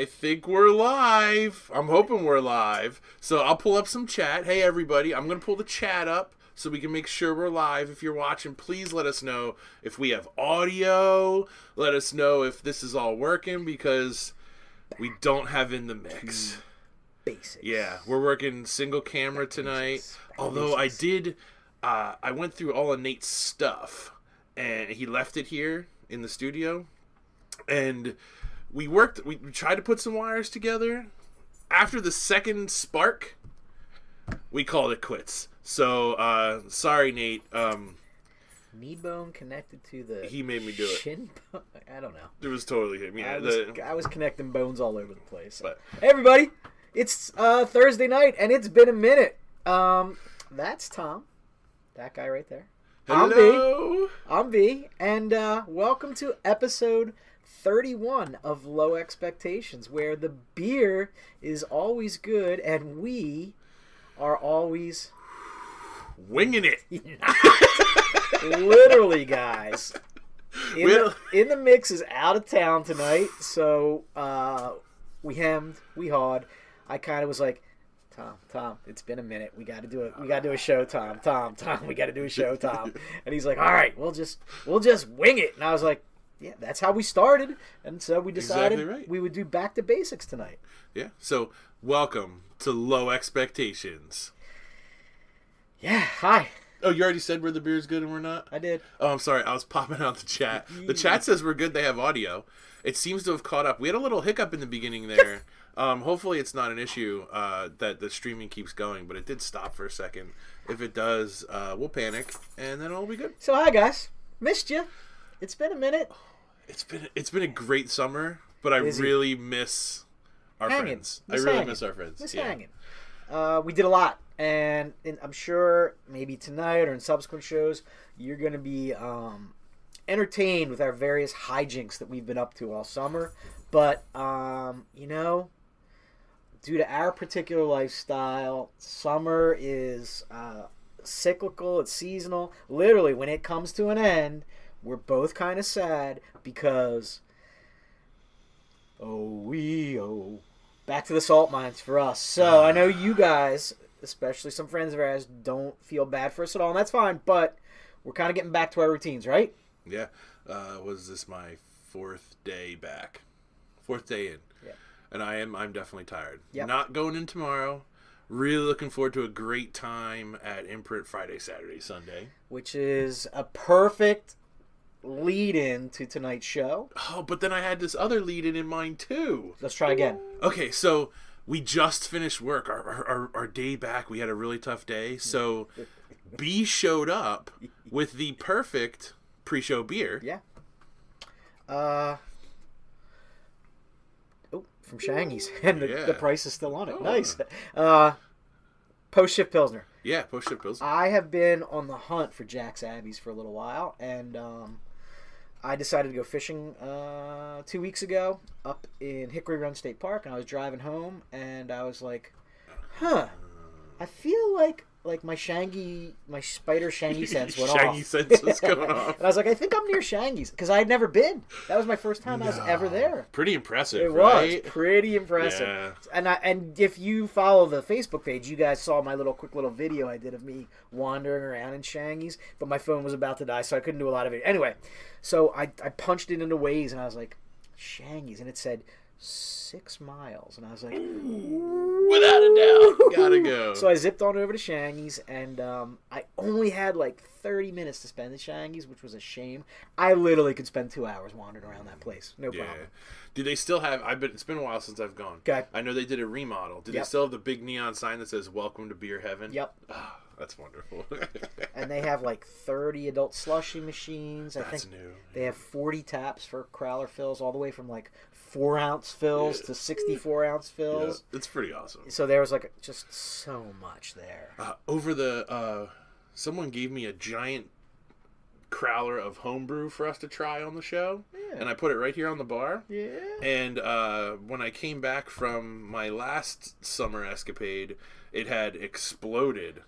I think we're live. I'm hoping we're live. So I'll pull up some chat. Hey, everybody, I'm going to pull the chat up so we can make sure we're live. If you're watching, please let us know if we have audio. Let us know if this is all working because we don't have in the mix. Basics. Yeah, we're working single camera tonight. Although I did, uh, I went through all of Nate's stuff, and he left it here in the studio, and we worked. We tried to put some wires together. After the second spark, we called it quits. So uh, sorry, Nate. Um, Knee bone connected to the. He made me do it. Shin bone? I don't know. it was totally him. Yeah, I, was, the- I was connecting bones all over the place. But- hey, everybody! It's uh, Thursday night, and it's been a minute. Um, that's Tom. That guy right there. I'm B. hello. I'm V, and uh, welcome to episode 31 of Low Expectations, where the beer is always good, and we are always Winging it. literally, guys. In, the, in the mix is out of town tonight, so uh, we hemmed, we hawed. I kind of was like, Tom, Tom, it's been a minute. We got to do it. We got to do a show, Tom, Tom, Tom. We got to do a show, Tom. And he's like, all right, we'll just we'll just wing it. And I was like, yeah, that's how we started. And so we decided Exactly right. we would do back to basics tonight. Yeah. So welcome to Low Expectations. Yeah, hi. Oh, you already said where the beer's good and we're not. I did. Oh, I'm sorry. I was popping out the chat. The chat says we're good. They have audio. It seems to have caught up. We had a little hiccup in the beginning there. Um, hopefully, it's not an issue uh, that the streaming keeps going, but it did stop for a second. If it does, uh, we'll panic, and then it'll be good. So hi guys, missed you. It's been a minute. It's been it's been a great summer, but I Busy. really miss our Hanging. friends. Miss I really hanging. miss our friends. Miss yeah. hanging. Uh, we did a lot, and, and I'm sure maybe tonight or in subsequent shows you're going to be um, entertained with our various hijinks that we've been up to all summer. But um, you know, due to our particular lifestyle, summer is uh, cyclical. It's seasonal. Literally, when it comes to an end, we're both kind of sad because. Oh, we oh back to the salt mines for us. So I know you guys, especially some friends of ours, don't feel bad for us at all, and that's fine. But we're kind of getting back to our routines, right? Yeah. Uh, was this my fourth day back? Fourth day in. Yeah. And I am I'm definitely tired. Yep. Not going in tomorrow. Really looking forward to a great time at Imprint Friday, Saturday, Sunday. Which is a perfect lead in to tonight's show. Oh, but then I had this other lead in in mind too. Let's try again. Okay, so we just finished work. Our, our, our, our day back, we had a really tough day. So B showed up with the perfect pre-show beer. Yeah. Uh. Oh, from Shangy's, and the, Yeah. the price is still on it. Oh. Nice. Uh, post shift pilsner. Yeah, post-ship pills. I have been on the hunt for Jack's Abbeys for a little while, and um, I decided to go fishing uh, two weeks ago up in Hickory Run State Park, and I was driving home, and I was like, "Huh, I feel like like my Shangy, my spider Shangy sense went Shaggy off." sense was going off. and I was like, "I think I'm near Shangy's because I had never been. That was my first time I was ever there." Pretty impressive, It right? was pretty impressive. Yeah. And I, and if you follow the Facebook page, you guys saw my little quick little video I did of me wandering around in Shangy's, but my phone was about to die, so I couldn't do a lot of it. Anyway, so I, I punched it into Waze, and I was like, Shangy's, and it said six miles, and I was like, Without a doubt, gotta go. so I zipped on over to Shangy's, and um, I only had like 30 minutes to spend at Shangy's, which was a shame. I literally could spend two hours wandering around that place, no yeah. problem. Do they still have? I've been. It's been a while since I've gone. Okay. I know they did a remodel. Do they still have the big neon sign that says "Welcome to Beer Heaven"? Yep. Ah, that's wonderful. and they have like 30 adult slushy machines. I that's think new. they have 40 taps for crowler fills, all the way from like four ounce fills to 64 ounce Yeah, fills. it's pretty awesome. So there was like just so much there. Uh, over the, uh, someone gave me a giant crowler of homebrew for us to try on the show, Yeah. and I put it right here on the bar. Yeah. And uh, when I came back from my last summer escapade, it had exploded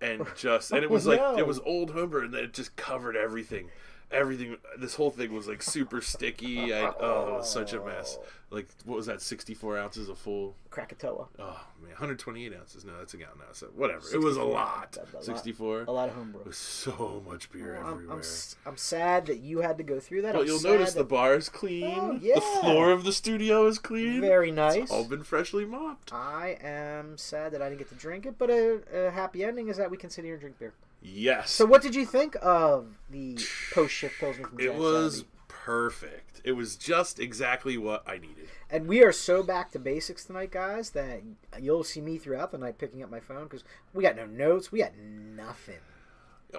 and just and it was like no. it was old homebrew and then it just covered everything. Everything. This whole thing was like super sticky. I, oh, it was such a mess. Like what was that? Sixty four ounces of full. Krakatoa. Oh man, 128 ounces. No, that's a gallon now. So whatever. It was a lot. That's a lot. 64. A lot of homebrew. It was so much beer oh, I'm, everywhere. I'm, s- I'm sad that you had to go through that. But I'm you'll notice the bar is clean. Oh, The floor of the studio is clean. very nice. It's all been freshly mopped. I am sad that I didn't get to drink it, but a, a happy ending is that we can sit here and drink beer. Yes. So, what did you think of the post shift pilsner from it was Savvy? perfect. It was just exactly what I needed. And we are so back to basics tonight, guys, that you'll see me throughout the night picking up my phone because we got no notes, we got nothing.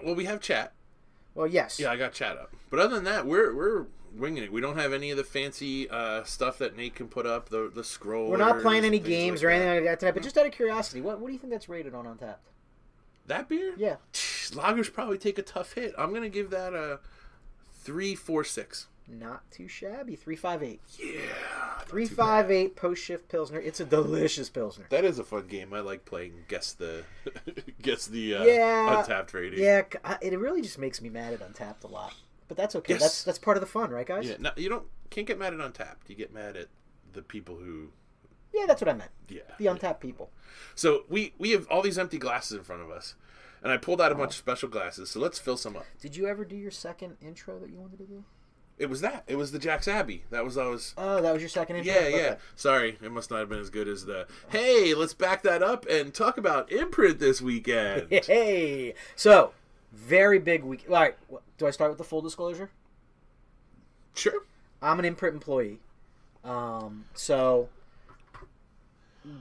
Well, we have chat. Well, yes, Yeah, I got chat up. But other than that, we're we're winging it. We don't have any of the fancy uh, stuff that Nate can put up. The the scroll. we're not playing any games or anything like that tonight. But just out of curiosity, what what do you think that's rated on Untappd? That beer? Yeah, Lagers probably take a tough hit. I'm gonna give that a three, four, six. not too shabby. Three five eight. Yeah. Three five eight post shift pilsner. It's a delicious pilsner. That is a fun game. I like playing. Guess the, guess the uh, Yeah. untappd rating. Yeah, it really just makes me mad at Untappd a lot. But that's okay. Yes. That's that's part of the fun, right, guys? Yeah. No, you don't can't get mad at untappd. You get mad at the people who. Yeah, that's what I meant. Yeah. The Untappd people. So we we have all these empty glasses in front of us, and I pulled out a bunch of special glasses. So let's fill some up. Did you ever do your second intro that you wanted to do? It was that. It was the Jack's Abbey. That was I was. Oh, that was your second intro. Yeah, yeah. Sorry, it must not have been as good as the. Hey, let's back that up and talk about imprint this weekend. Hey, so very big week. All right, do I start with the full disclosure? sure. I'm an imprint employee. Um, so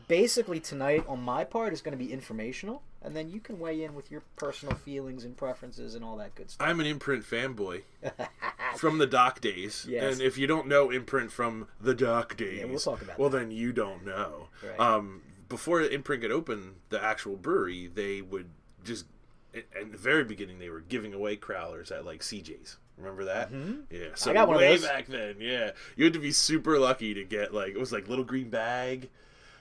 basically tonight on my part is going to be informational, and then you can weigh in with your personal feelings and preferences and all that good stuff. I'm an imprint fanboy from the doc days. Yes. And if you don't know imprint from the doc days, yeah, we'll talk about well, then you don't know. Right. Um, before imprint could open the actual brewery, they would just, at the very beginning, they were giving away crowlers at like CJ's. Remember that? Yeah. So Mm-hmm. got one of way back then, yeah, you had to be super lucky to get like it was like little green bag.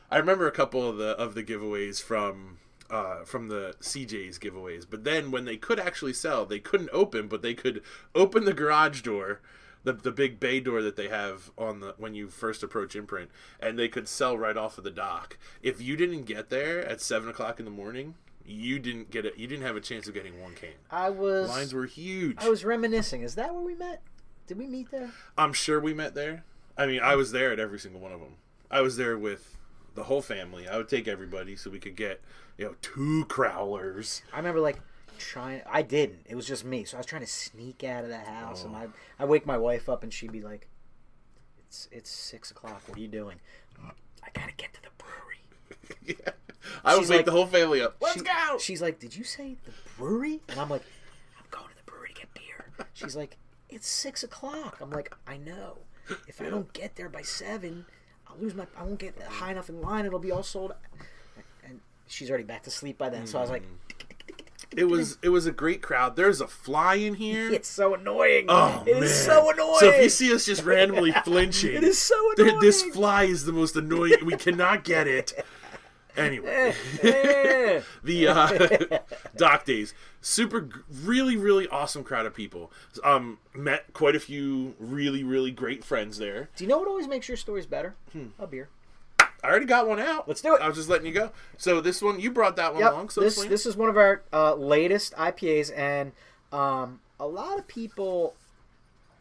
I remember a couple of the of the giveaways from uh, from the CJ's giveaways, but then when they could actually sell, they couldn't open, but they could open the garage door, the the big bay door that they have on the when you first approach imprint, and they could sell right off of the dock. If you didn't get there at seven o'clock in the morning, you didn't get it. You didn't have a chance of getting one can. I was Lines were huge. I was reminiscing. Is that where we met? Did we meet there? I'm sure we met there. I mean, I was there at every single one of them. I was there with the whole family. I would take everybody so we could get, you know, two crowlers. I remember like trying. I didn't. It was just me. So I was trying to sneak out of the house, Oh. and I I wake my wife up, and she'd be like, "It's it's six o'clock. What are you doing?" I gotta get to the brewery. yeah. I would wake like- the whole family up. Let's She- go. She's like, "Did you say the brewery?" And I'm like, "I'm going to the brewery to get beer." She's like, "It's six o'clock." I'm like, "I know. If I don't get there by seven, I'll lose my. I won't get high enough in line. It'll be all sold." And she's already back to sleep by then. So I was like, mm. It was it was a great crowd. There's a fly in here. "It's so annoying. Oh It man! is so annoying." So if you see us just randomly flinching, It is so annoying. This fly is the most annoying. We cannot get it. Anyway, Eh. the uh, doc days, super, really, really awesome crowd of people. Um, met quite a few really, really great friends there. Do you know what always makes your stories better? A beer. I already got one out. Let's do it. I was just letting you go. So this one, you brought that one Yep. along. So this this is one of our uh, latest IPAs, and um, a lot of people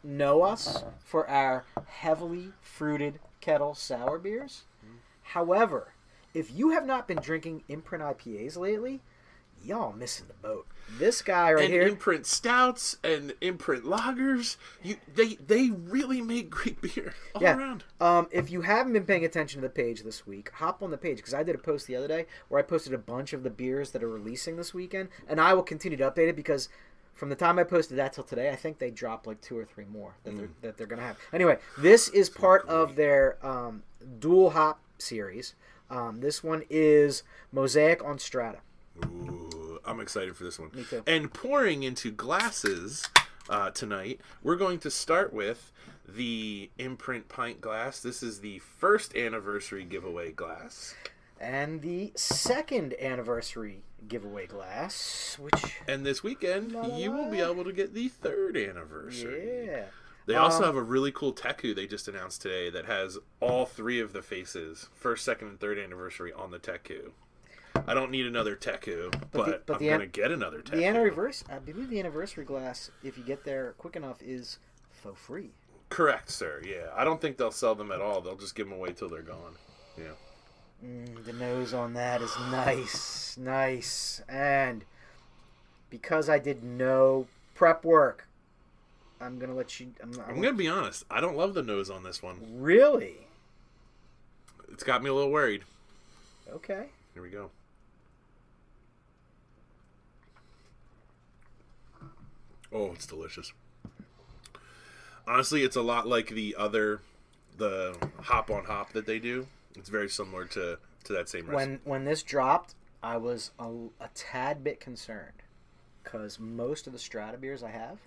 know us for our heavily fruited kettle sour beers. However, if you have not been drinking imprint IPAs lately, y'all missing the boat. This guy right and here. imprint stouts and imprint lagers. You they they really make great beer all Yeah. around. Um, if you haven't been paying attention to the page this week, hop on the page because I did a post the other day where I posted a bunch of the beers that are releasing this weekend, and I will continue to update it because from the time I posted that till today, I think they dropped like two or three more that they're that they're gonna have. Anyway, this is part of their um, dual hop series. Um, this one is Mosaic on Strata. Ooh, I'm excited for this one. Me too. And pouring into glasses uh, tonight, we're going to start with the imprint pint glass. This is the first anniversary giveaway glass. and the second anniversary giveaway glass, which And this weekend, you will be able to get the third anniversary. yeah, They also Um, have a really cool Teku they just announced today that has all three of the faces, first, second, and third anniversary on the Teku. I don't need another Teku, but, the- but I'm gonna get another Teku. the anniversary. I believe the anniversary glass, if you get there quick enough, is for free. Correct, sir. Yeah, I don't think they'll sell them at all. They'll just give them away till they're gone. Yeah. Mm, the nose on that is nice, nice, and because I did no prep work, I'm gonna let you. I'm, I'm I'm gonna be honest. I don't love the nose on this one. really It's got me a little worried. okay. Here we go. Oh, it's delicious. Honestly, it's a lot like the other, the hop on hop that they do. It's very similar to to that same recipe. When when this dropped, I was a, a tad bit concerned because most of the Strata beers I have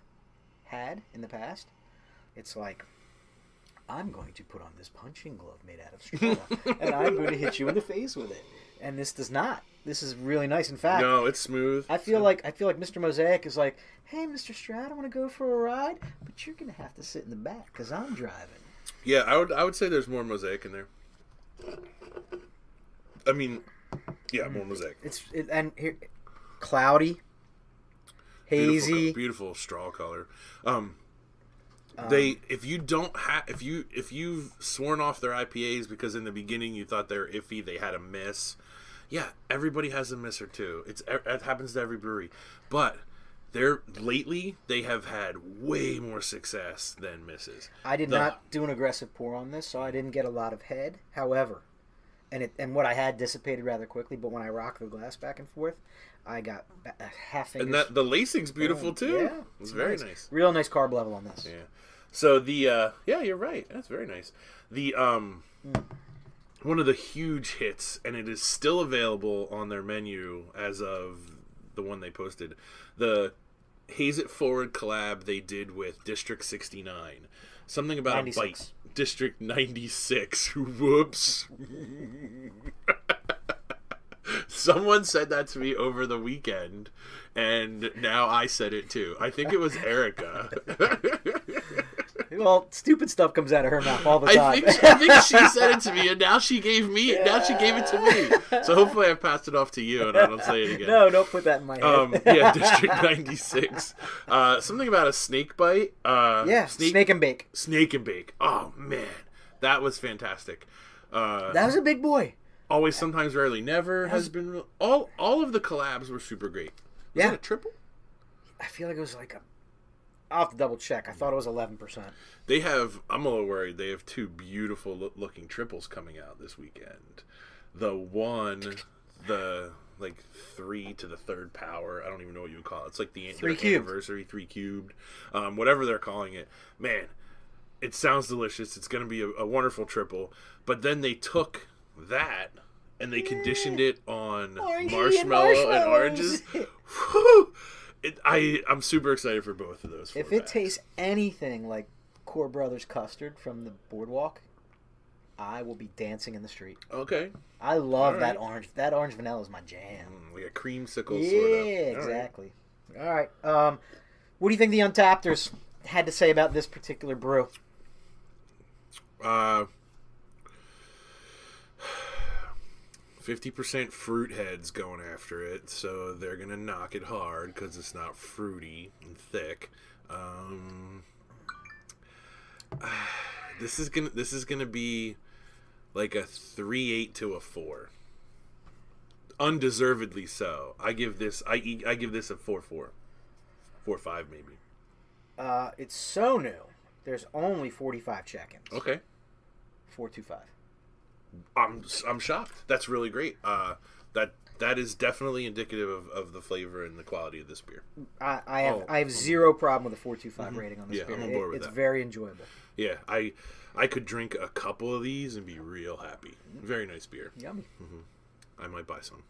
had in the past, it's like I'm going to put on this punching glove made out of straw, and I'm going to hit you in the face with it. And this does not. This is really nice. In fact, no, it's smooth. I feel like I feel like Mr. Mosaic is like, "Hey, Mr. Strata, want to go for a ride? But you're gonna have to sit in the back because I'm driving." Yeah, I would I would say there's more mosaic in there. I mean, yeah, more mm. mosaic. It's it, and here, cloudy, hazy. co- beautiful straw color. Um, they if you don't have if you if you've sworn off their IPAs because in the beginning you thought they were iffy, they had a miss. Yeah, everybody has a miss or two. It's it happens to every brewery, but they're lately they have had way more success than misses. I did The- not do an aggressive pour on this, so I didn't get a lot of head. However, and it and what I had dissipated rather quickly. But when I rocked the glass back and forth, I got a half And that the lacing's beautiful too. Yeah, it's very nice. Real nice carb level on this. Yeah. So the uh yeah, you're right. That's very nice. The um one of the huge hits and it is still available on their menu as of the one they posted. The Haze It Forward collab they did with District 69. Something about 96. a bite. District 96. Whoops. Someone said that to me over the weekend, and now I said it too. I think it was Erica. Well, stupid stuff comes out of her mouth all the I time. think, I think she said it to me, and now she gave me. Now she gave it to me. So hopefully I passed it off to you, and I don't say it again. no, don't put that in my head. Um, yeah, District ninety six. Uh, something about a snake bite. Uh, yeah, snake, and bake. snake and bake. Oh man, that was fantastic. Uh, That was a big boy. Always, sometimes, rarely, never has been. Real, all all of the collabs were super great. Was Yeah. that a triple? I feel like it was like a. I'll have to double check. I thought it was eleven percent. They have. I'm a little worried. They have two beautiful loo- looking triples coming out this weekend. The one, the like three to the third power. I don't even know what you would call it. It's like the Three cubed. anniversary three cubed, um, whatever they're calling it. Man, it sounds delicious. It's going to be a, a wonderful triple. But then they took that and they conditioned it on Orangey and marshmallow and, oranges. Whew. It, I I'm super excited for both of those. If it packs. tastes anything like Kohr Brothers custard from the boardwalk, I will be dancing in the street. okay, I love All that orange. That orange vanilla is my jam. Mm, like a creamsicle yeah, sort of. All right. exactly. All right. Um, what do you think the Untappers had to say about this particular brew? Uh, fifty percent fruit heads going after it, so they're gonna knock it hard because it's not fruity and thick. Um, this is gonna this is gonna be like a three eight to a four. Undeservedly so. I give this I I give this a four four. Four five maybe. Uh, it's so new. There's only 45 check-ins. Okay. 425. I'm I'm shocked. That's really great. Uh, that that is definitely indicative of, of the flavor and the quality of this beer. I, I have Oh. I have zero problem with a 425 mm-hmm. rating on this Yeah, beer. I'm on It- board with it's that. very enjoyable. Yeah, I I could drink a couple of these and be real happy. Mm-hmm. Very nice beer. Yummy. Mm-hmm. I might buy some,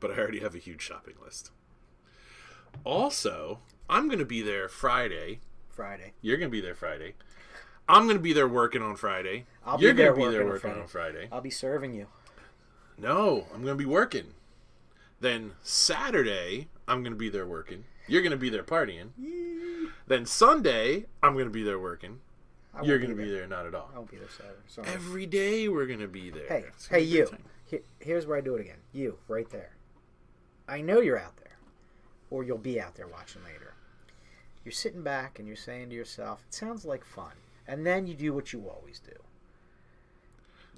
but I already have a huge shopping list. Also, I'm gonna be there Friday. Friday. You're gonna be there Friday. I'm gonna be there working on Friday. I'll You're be gonna be there working on Friday. I'll be serving you. No, I'm gonna be working. Then Saturday, I'm gonna be there working. You're gonna be there partying. Then Sunday, I'm gonna be there working. You're gonna be be there. not at all. I won't be there Saturday. Sorry. Every day we're gonna be there. Hey, It's hey, you. Here- Here's where I do it again. You, right there. I know you're out there, or you'll be out there watching later. You're sitting back and you're saying to yourself, "It sounds like fun," and then you do what you always do.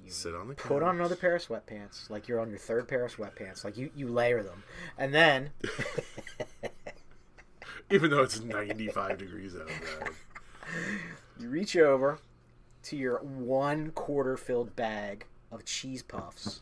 You Sit on the put on another pair of sweatpants, like you're on your third pair of sweatpants, like you you layer them, and then Even though it's 95 degrees outside. you reach over to your one quarter filled bag of cheese puffs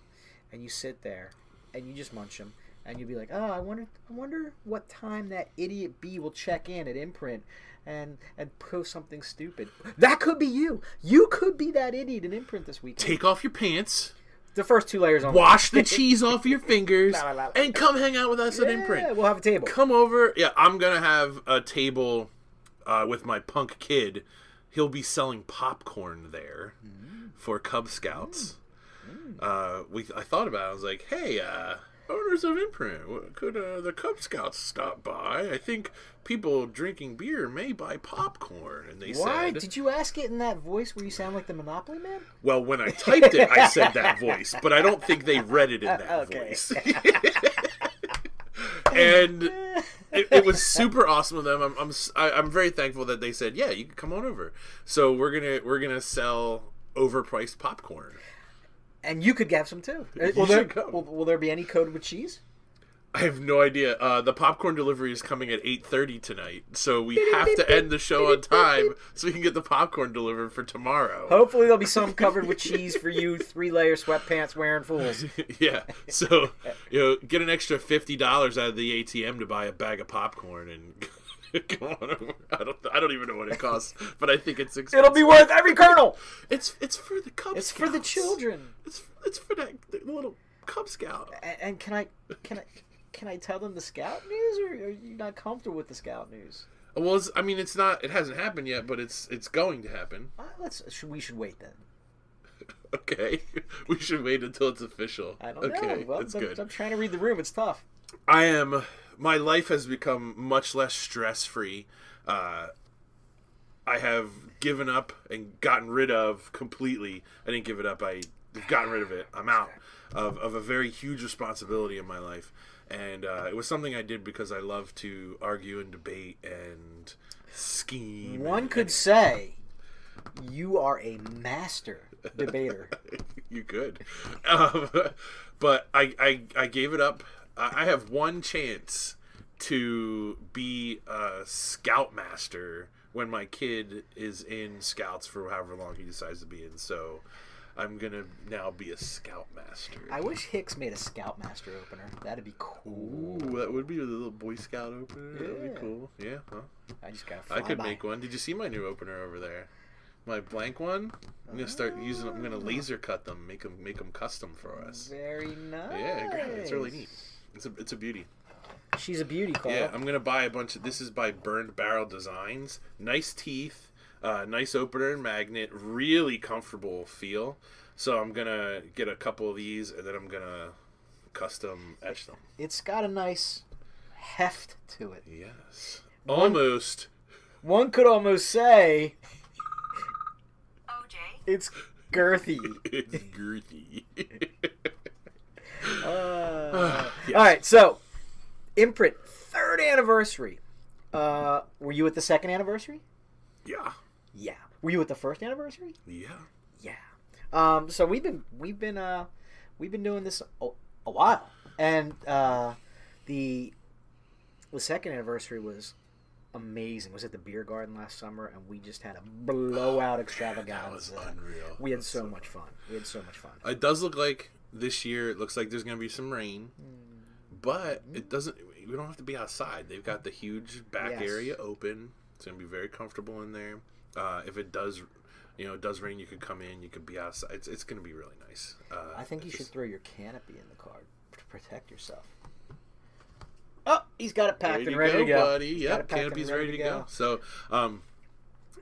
and you sit there and you just munch them and you'd be like oh i wonder i wonder what time that idiot b will check in at imprint and and post something stupid that could be you you could be that idiot at imprint this weekend Take off your pants, the first two layers on wash the cheese off your fingers, La, la, la. and come hang out with us at Imprint. we'll have a table Come over. Yeah, I'm gonna have a table uh, with my punk kid. He'll be selling popcorn there for Cub Scouts. Uh, we I thought about. it. I was like, hey, uh, owners of Imprint, could uh, the Cub Scouts stop by? I think people drinking beer may buy popcorn. And they why said, did you ask it in that voice where you sound like the monopoly man well, when I typed it, I said that voice, but I don't think they read it in that Okay. voice. and it, it was super awesome of them. I'm I'm s- I, am very thankful that they said, "Yeah, you can come on over." So we're gonna we're gonna sell overpriced popcorn. And you could have some too Uh, will, there, will, will there be any code with cheese I have no idea. Uh, the popcorn delivery is coming at 8:30 tonight, so we have to end the show on time so we can get the popcorn delivered for tomorrow. Hopefully, there'll be some covered with cheese for you three layer sweatpants wearing fools. yeah. So you know, get an extra fifty dollars out of the ATM to buy a bag of popcorn and come on over. I don't I don't even know what it costs, but I think it's expensive. It'll be worth every kernel. It's it's for the Cub It's for the children. It's it's for that the little Cub Scout. And, and can I can I can I tell them the scout news, or are you not comfortable with the scout news? Well, it's, I mean, it's not. It hasn't happened yet, but it's it's going to happen. Uh, let's. Should, we should wait then. Okay, we should wait until it's official. I don't okay, know. Well, that's I'm, good. I'm trying to read the room. It's tough. I am. My life has become much less stress free. Uh, I have given up and gotten rid of completely. I didn't give it up. I gotten rid of it. I'm out of, of a very huge responsibility in my life, and uh, it was something I did because I love to argue and debate and scheme. One and- could say you are a master debater. you could, um, but I, I I gave it up. I have one chance to be a scoutmaster when my kid is in scouts for however long he decides to be in. So I'm gonna now be a scoutmaster. I wish Hicks made a Scoutmaster opener. That'd be cool. Ooh, that would be a little Boy Scout opener. That'd be cool. Yeah, huh? I just got. I could make one. Did you see my new opener over there? My blank one. I'm gonna start using. I'm gonna laser cut them, make them make them custom for us. Very nice. Yeah. It's really neat. It's a it's a beauty. She's a beauty, Carl. Yeah, I'm gonna buy a bunch of. This is by Burned Barrel Designs. Nice teeth, uh, nice opener and magnet, really comfortable feel. So I'm gonna get a couple of these, and then I'm gonna custom etch them. It's got a nice heft to it. Yes, almost. One could almost say. It's girthy. It's girthy. Uh, Yes. All right, so imprint third anniversary. Uh, were you at the second anniversary? yeah, Yeah. Were you at the first anniversary? yeah. Yeah. Um, so we've been we've been uh we've been doing this a, a while, and uh, the the second anniversary was amazing. Was at the beer garden last summer, and we just had a blowout was extravaganza. unreal. We had That's so much fun. We had so much fun. It does look like this year. It looks like there's gonna be some rain, but it doesn't. We don't have to be outside. They've got the huge back Yes. area open. It's gonna be very comfortable in there. Uh, if it does, you know, it does rain, you could come in. You could be outside. It's, it's gonna be really nice. Uh, I think you should just- throw your canopy in the car to protect yourself. Oh, he's got it packed ready and to ready go, to go. buddy. Yep, canopy's ready, to go. So, um,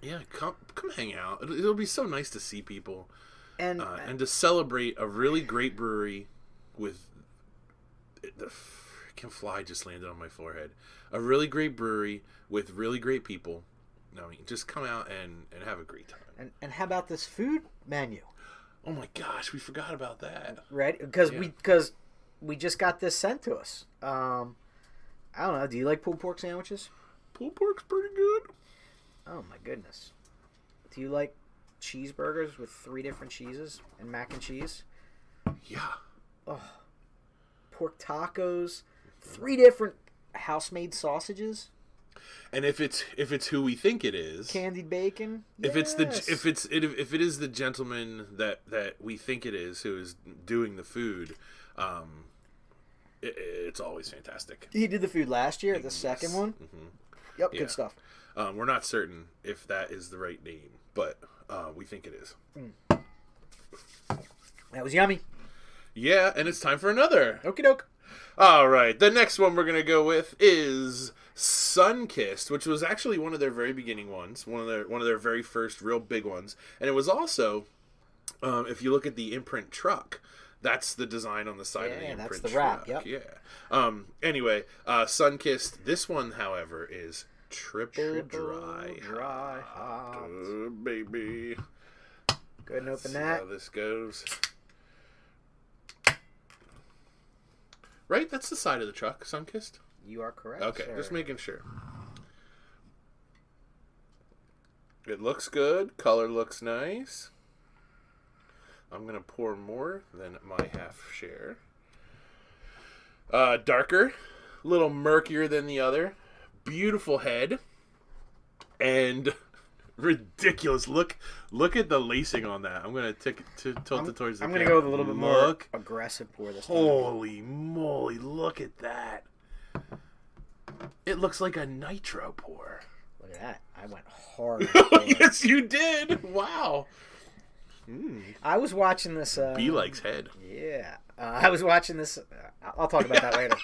yeah, come come hang out. It'll, it'll be so nice to see people And uh, and to celebrate a really great brewery with the freaking fly just landed on my forehead. A really great brewery with really great people. I mean, just come out and, and have a great time. And and how about this food menu? Oh my gosh, we forgot about that. Right? Because we because we just got this sent to us. Um, I don't know. Do you like pulled pork sandwiches? Pulled pork's pretty good. Oh my goodness. Do you like cheeseburgers with three different cheeses and mac and cheese? Yeah. Oh. Pork tacos, three different house-made sausages, And if it's if it's who we think it is, candied bacon. if it's the if it's it, if it is the gentleman that that we think it is who is doing the food, um, it, it's always fantastic. he did the food last year, the second Yes. one. Mhm. Yep, Yeah. good stuff. Um, we're not certain if that is the right name, but uh, we think it is. That was yummy. Yeah, and it's time for another. Okie doke. All right, the next one we're gonna go with is Sunkissed, which was actually one of their very beginning ones, one of their one of their very first real big ones, and it was also, um, if you look at the imprint truck, that's the design on the side of the Yeah, imprint that's the wrap, yep. Yeah. Um. Anyway, uh, Sunkissed. This one, however, is triple, Triple dry, dry hop. hop. Uh, baby. Go ahead and open See that. how this goes. Right, that's the side of the truck, Sunkissed. You are correct. Okay, sir. just making sure. It looks good. Color looks nice. I'm gonna pour more than my half share. Uh, darker, a little murkier than the other. Beautiful head, and ridiculous. Look, look at the lacing on that. I'm gonna tick to tilt I'm, it towards the. I'm gonna camera. go with a little bit more Look. aggressive pour this time. Holy moly! Look at that. It looks like a nitro pour. Look at that. I went hard. Oh, yes, you did. Wow. I was watching this. Uh, B likes head. Yeah, uh, I was watching this. Uh, I'll talk about that later.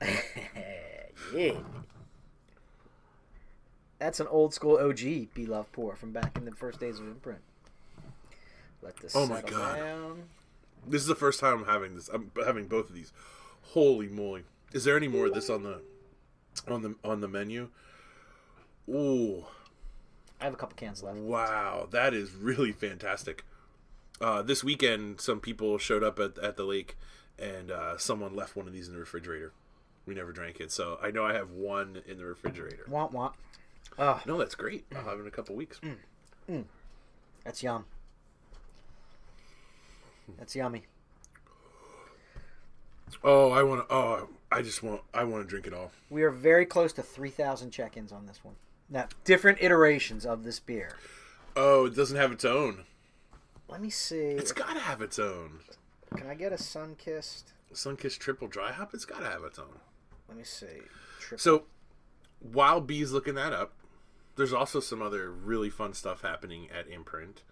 yeah, that's an old school OG Be Love Poor from back in the first days of imprint. Let this. Oh my God. Down. This is the first time I'm having this. I'm having both of these. Holy moly! Is there any more of this on the on the on the menu? Ooh, I have a couple cans left. wow, that is really fantastic. Uh, this weekend, some people showed up at, at the lake, and uh, someone left one of these in the refrigerator. We never drank it, so I know I have one in the refrigerator. Want want. Oh, No, that's great. I'll have it in a couple weeks. that's yum. That's yummy. Oh, I want to. Oh, I just want. I want to drink it all. We are very close to 3,000 check ins on this one. Now, different iterations of this beer. Oh, it doesn't have its own. Let me see. It's got to have its own. Can I get a sun kissed? Sunkissed triple dry hop. It's got to have its own. Let me see. Triple. So, while B's looking that up, there's also some other really fun stuff happening at Imprint.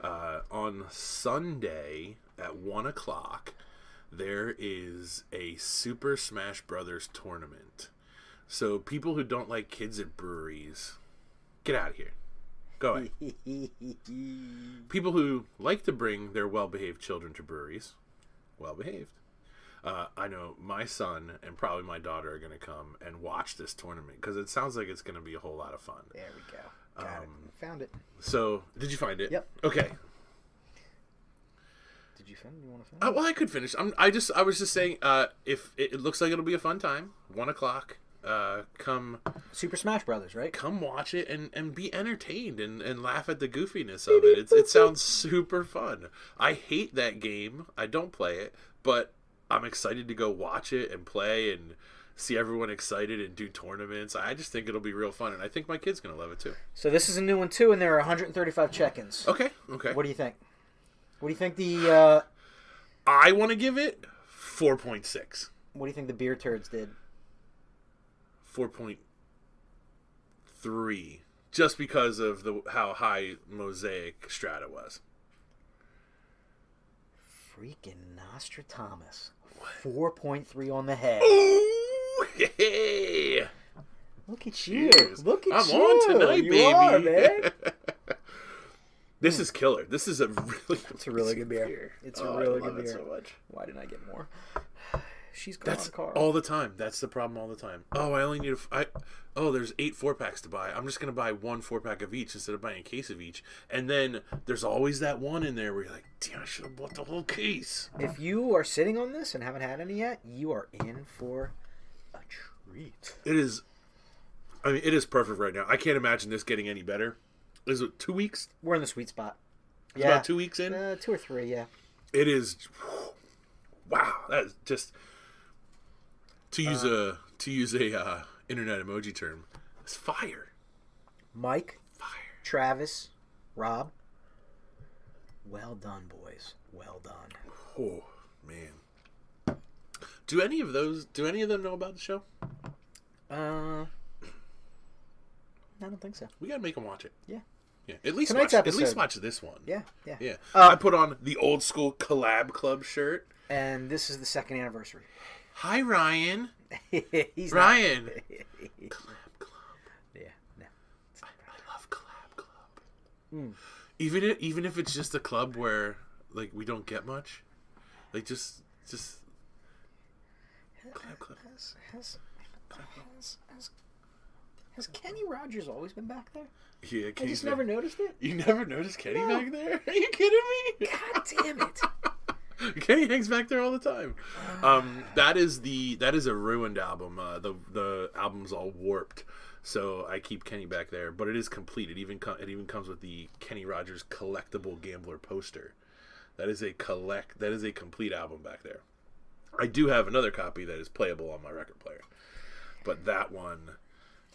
Uh, on Sunday at one o'clock, there is a Super Smash Brothers tournament. So people who don't like kids at breweries, get out of here. Go away. people who like to bring their well-behaved children to breweries, well-behaved. Uh, I know my son and probably my daughter are going to come and watch this tournament because it sounds like it's going to be a whole lot of fun. there we go. Got Um, it. Found it. So, did you find it? Yep. Okay. Did you find? You want to find Uh, well, I could finish. I'm, I just, I was just saying, uh, if it, it looks like it'll be a fun time, one o'clock. Uh, come. Super Smash Brothers, right? come watch it and, and be entertained and, and laugh at the goofiness of it. It's, it sounds super fun. I hate that game. I don't play it, but I'm excited to go watch it and play and see everyone excited and do tournaments. I just think it'll be real fun, and I think my kid's gonna love it too. So this is a new one too, and there are 135 check-ins. Okay, okay. What do you think? What do you think the uh, I want to give it four point six. What do you think the beer turds did? 4.3 just because of the how high mosaic strata was Freaking Nostradamus. 4.3 on the head. Ooh, hey. Look at you. Cheers. Look at I'm you. on tonight you baby Are, man. This is killer. This is a really It's a really good beer. It's a Oh, really I love good it beer. so much. Why didn't I get more? She's gone, That's Carl. all the time. That's the problem all the time. Oh, I only need a. f- I, oh, there's eight four packs to buy. I'm just gonna buy one four pack of each instead of buying a case of each. And then there's always that one in there where you're like, damn, I should have bought the whole case. If you are sitting on this and haven't had any yet, you are in for a treat. It is. I mean, it is perfect right now. I can't imagine this getting any better. Is it two weeks? We're in the sweet spot. It's Yeah, about two weeks in. Uh, two or three, yeah. It is. Wow, that is just to use a to use a uh, internet emoji term. It's fire, Mike, fire. Travis, Rob. Well done, boys. Well done. Oh man. Do any of those? Do any of them know about the show? Uh, I don't think so. We gotta make them watch it. Yeah. Yeah. At least Tonight's watch. At least watch this one. Yeah, yeah. Yeah. Uh, I put on the old school collab club shirt. And this is the second anniversary. Hi Ryan. He's not- Ryan. collab club. yeah, no. I love collab club. Mm. Even if, even if it's just a club where like we don't get much, like just just collab club. Has, has, has, has, has Kenny Rogers always been back there? Yeah, I Kenny's just been- never noticed it. You never noticed Kenny No. back there? Are you kidding me? God damn it! Kenny hangs back there all the time. Um, that is the that is a ruined album. Uh, the the album's all warped, so I keep Kenny back there. But it is complete. It even co- it even comes with the Kenny Rogers collectible gambler poster. That is a collect. That is a complete album back there. I do have another copy that is playable on my record player, but that one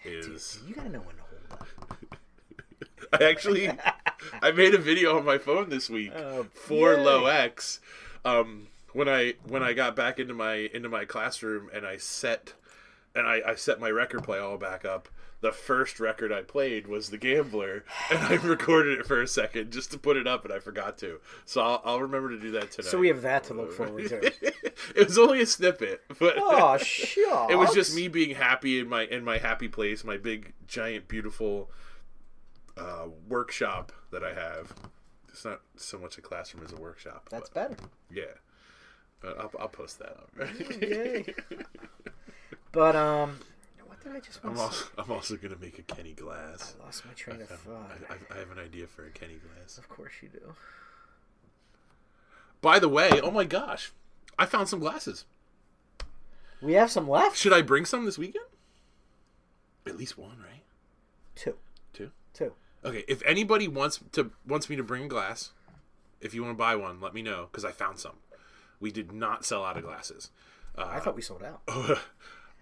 is. You gotta know when to hold up. I actually I made a video on my phone this week Oh, for yay. Low X. Um, when I when I got back into my into my classroom and I set and I, I set my record play all back up. The first record I played was The Gambler, and I recorded it for a second just to put it up, and I forgot to. So I'll, I'll remember to do that tonight. So we have that to look forward to. it was only a snippet, but Oh, shucks. it was just me being happy in my in my happy place, my big giant beautiful uh, workshop that I have. It's not so much a classroom as a workshop. That's but, better. yeah. But I'll, I'll post that. Yay. But um, what did I just want I'm to also? I'm also gonna make a Kenny glass. I lost my train of I, thought. I, I have an idea for a Kenny glass. Of course you do. By the way, oh my gosh, I found some glasses. We have some left. Should I bring some this weekend? At least one, right? Two. Two. Two. Okay, if anybody wants to wants me to bring a glass, if you want to buy one, let me know because I found some. We did not sell out of glasses. I thought we sold out.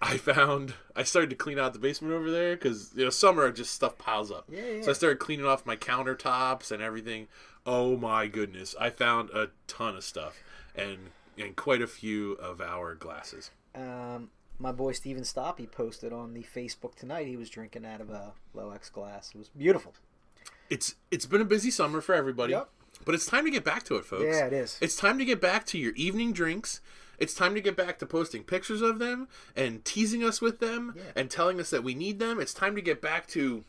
I found I started to clean out the basement over there because you know summer just stuff piles up. Yeah, yeah. So I started cleaning off my countertops and everything. Oh my goodness, I found a ton of stuff and and quite a few of our glasses. Um, my boy Steven Stoppy posted on the Facebook tonight. He was drinking out of a low X glass. It was beautiful. It's it's been a busy summer for everybody, Yep. but it's time to get back to it, folks. Yeah, it is. It's time to get back to your evening drinks. It's time to get back to posting pictures of them and teasing us with them Yeah. and telling us that we need them. It's time to get back to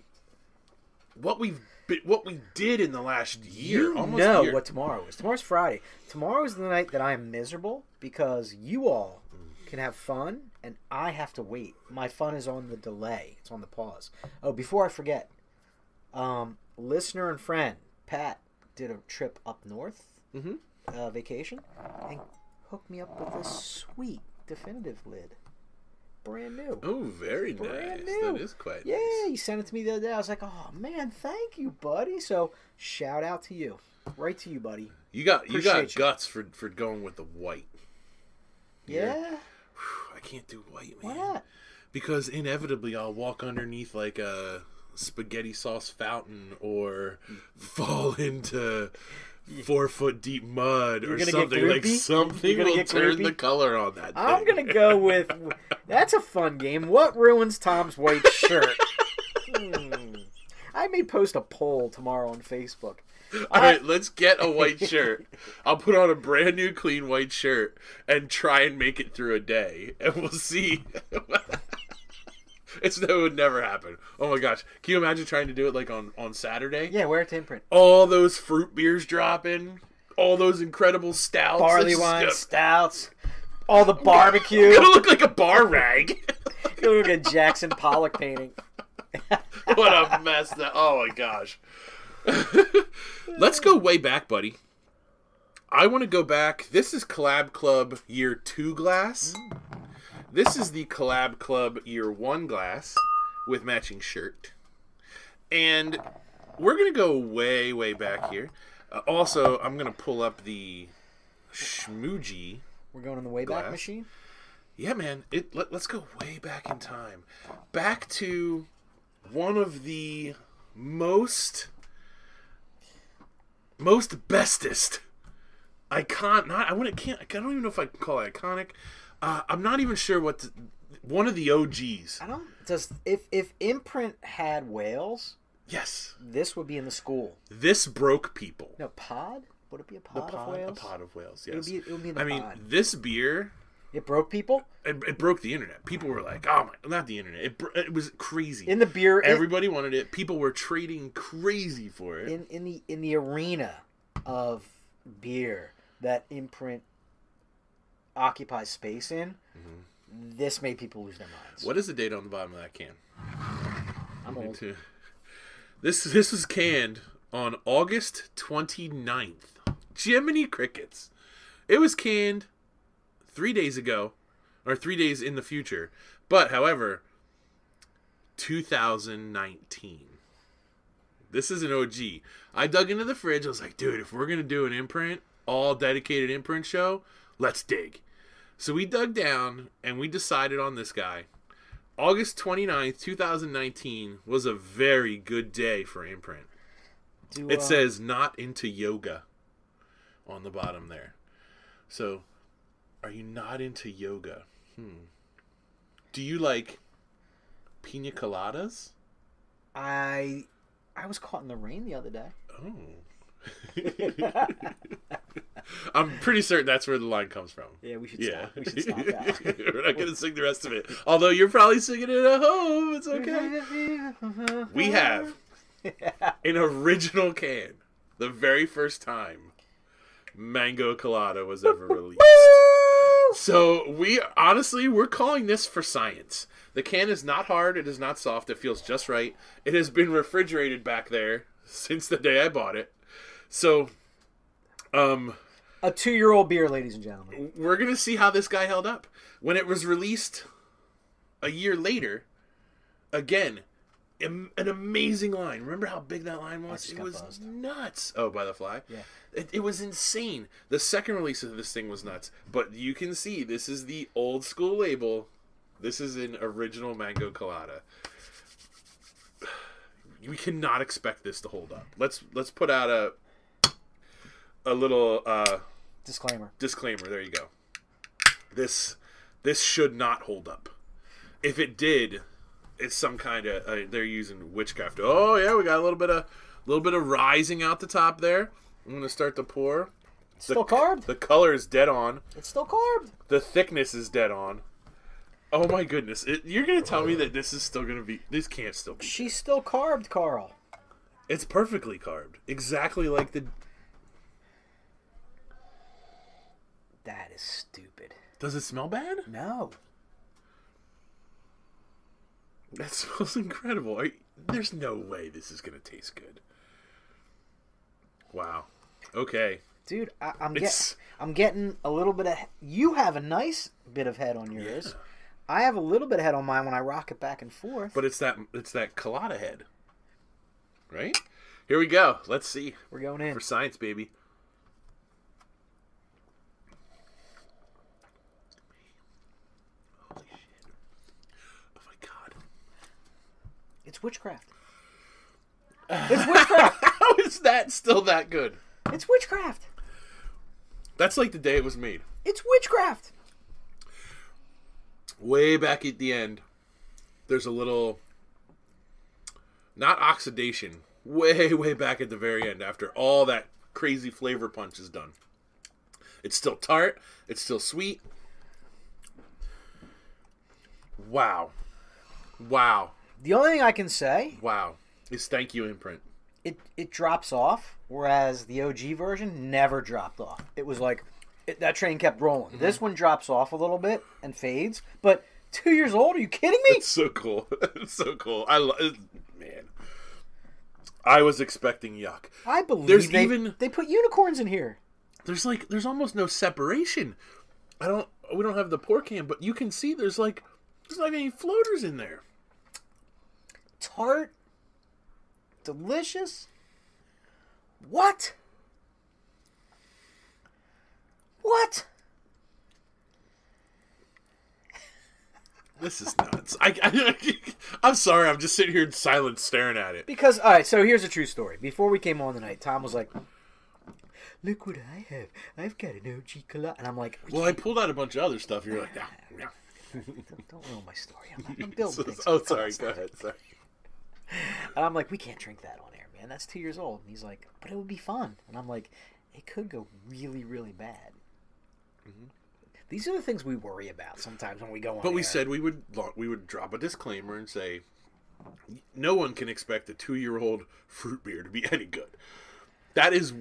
what we've been, what we did in the last year. You almost know year. what tomorrow is. Tomorrow's Friday. Tomorrow is the night that I am miserable because you all can have fun and I have to wait. My fun is on the delay. It's on the pause. Oh, before I forget, um, listener and friend Pat did a trip up north, mm-hmm. uh, vacation, and hooked me up with this sweet definitive lid, brand new. Oh, very Brand nice. new. That is quite nice. Yeah, nice. you sent it to me the other day. I was like, oh man, thank you, buddy. So shout out to you, right to you, buddy. You got you got you. guts for for going with the white. Yeah, Whew, I can't do white, why man. not? Because inevitably I'll walk underneath like a spaghetti sauce fountain or fall into four foot deep mud You're or something like something will turn the color on that. I'm thing. gonna go with. That's a fun game. What ruins Tom's white shirt? Hmm. I may post a poll tomorrow on Facebook. All right, let's get a white shirt. I'll put on a brand new clean white shirt and try and make it through a day, and we'll see. it's that would never happen. Oh my gosh, can you imagine trying to do it like on on Saturday? Yeah, wear it to imprint. All those fruit beers dropping, all those incredible stouts, Barley wine, stouts, all the barbecue. Gonna look like a bar rag. You look like a Jackson Pollock painting. what a mess that oh my gosh let's go way back buddy i want to go back this is collab club year two glass mm. This is the collab club year one glass with matching shirt and we're gonna go way way back here uh, also i'm gonna pull up the schmoogie We're going on the Wayback Glass. Machine. yeah, man. It let, let's go way back in time, back to one of the most most bestest icon. Not I wouldn't can't. I don't even know if I can call it iconic. Uh, I'm not even sure what. One of the OGs. I don't. Does if if imprint had whales, Yes, this would be in the school. this broke people. No pod. Would it be a The pod, of pod, a pod of whales. Yes. It would be. It would be in the I mean, this beer It broke people it, it broke the internet. People were like, "Oh my!" Not the internet. It, it was crazy. in the beer. Everybody wanted it. People were trading crazy for it. in in the in the arena of beer that imprint occupies space in. This made people lose their minds. Mm-hmm. what is the date on the bottom of that can? I'm old. too. This this was canned on August 29th. Jiminy Crickets. It was canned three days ago, or three days in the future. But, however, 2019. This is an OG. I dug into the fridge. I was like, dude, if we're going to do an imprint, all dedicated imprint show, let's dig. So we dug down and we decided on this guy. August 29th, 2019 was a very good day for imprint. Do, It uh, says not into yoga on the bottom there. So, are you not into yoga? Hmm. Do you like pina coladas? I I was caught in the rain the other day. Oh. I'm pretty certain that's where the line comes from. Yeah, we should Yeah. stop. We should stop that. We're not going to sing the rest of it. Although you're probably singing it at home. It's okay. We have an original can. The very first time Mango Colada was ever released. So we honestly we're calling this for science. The can is not hard, it is not soft, it feels just right. It has been refrigerated back there since the day I bought it. So um A two-year-old beer, ladies and gentlemen. we're gonna see how this guy held up when it was released a year later. Again, an amazing line. Remember how big that line was? It was buzzed. nuts. Oh, by the fly. Yeah. It, it was insane. The second release of this thing was nuts. But you can see this is the old school label. This is an original mango colada. We cannot expect this to hold up. Let's let's put out a a little uh Disclaimer. disclaimer. There you go. This this should not hold up. If it did it's some kind of uh, they're using witchcraft. Oh yeah we got a little bit of a little bit of rising out the top there. I'm gonna start to pour. It's Still carved. the color is dead on. It's still carved. the thickness is dead on. Oh my goodness. It, you're gonna tell me that this is still gonna be this can't still be. She's still carved, Carl. it's perfectly carved exactly like the That is stupid. does it smell bad No. That smells incredible. You- there's no way this is gonna taste good. Wow. Okay. Dude, I, I'm get, I'm getting a little bit of. You have a nice bit of head on yours. I have a little bit of head on mine when I rock it back and forth. But it's that it's that colada head. Right? Here we go. Let's see. We're going in. For science, baby. Holy shit. Oh my god. It's witchcraft. It's witchcraft. How is that still that good? it's witchcraft. That's like the day it was made. It's witchcraft. way back at the end, there's a little not oxidation. Way, way back at the very end, after all that crazy flavor punch is done. It's still tart. It's still sweet. Wow. Wow. The only thing I can say, Wow. Is thank you imprint. it it drops off, whereas the OG version never dropped off. It was like it, that train kept rolling. Mm-hmm. This one drops off a little bit and fades, but two years old? Are you kidding me? It's so cool. it's so cool. I lo- it- man. I was expecting yuck. I believe There's they, even- they put unicorns in here. There's like there's almost no separation. I don't we don't have the pour cam, but you can see there's like there's not any floaters in there. Tart, delicious. What? What? This is nuts. I, I I'm sorry. I'm just sitting here in silence staring at it. Because all right, so here's a true story. Before we came on tonight, Tom was like, "Look what I have! I've got an OG collab," and I'm like, Well, I pulled out a bunch of other stuff. You're like, no, no. "Don't, don't ruin my story. I'm, not, I'm building things." oh, sorry. Go ahead. Sorry. And I'm like, "We can't drink that on air, man. That's two years old." And he's like, "But it would be fun." And I'm like, "It could go really, really bad." Mm-hmm. These are the things we worry about sometimes when we go on. But we air. said we would we would drop a disclaimer and say no one can expect a two year old fruit beer to be any good. That is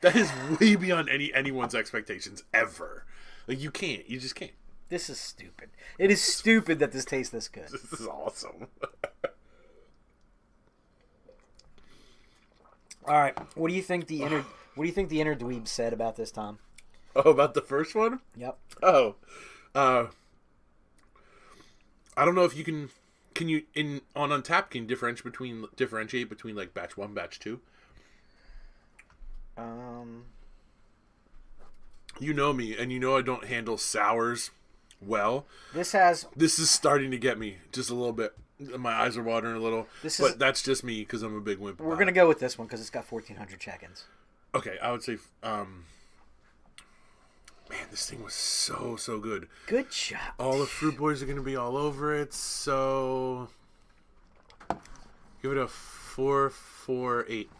that is way beyond any anyone's expectations ever. Like you can't. You just can't. this is stupid. It is stupid that this tastes this good. This is awesome. All right, what do you think the inner What do you think the inner dweeb said about this, Tom? oh, about the first one? Yep. Oh, uh, I don't know if you can. Can you in on Untappd can you differentiate between differentiate between like batch one, batch two? Um. You know me, and you know I don't handle sours well. This has This is starting to get me just a little bit. My eyes are watering a little. This is, but that's just me because I'm a big wimp. we're gonna go with this one because it's got 1,400 check-ins. Okay, I would say. um Man, this thing was so so good. Good job. All the fruit boys are gonna be all over it. So give it a four four eight.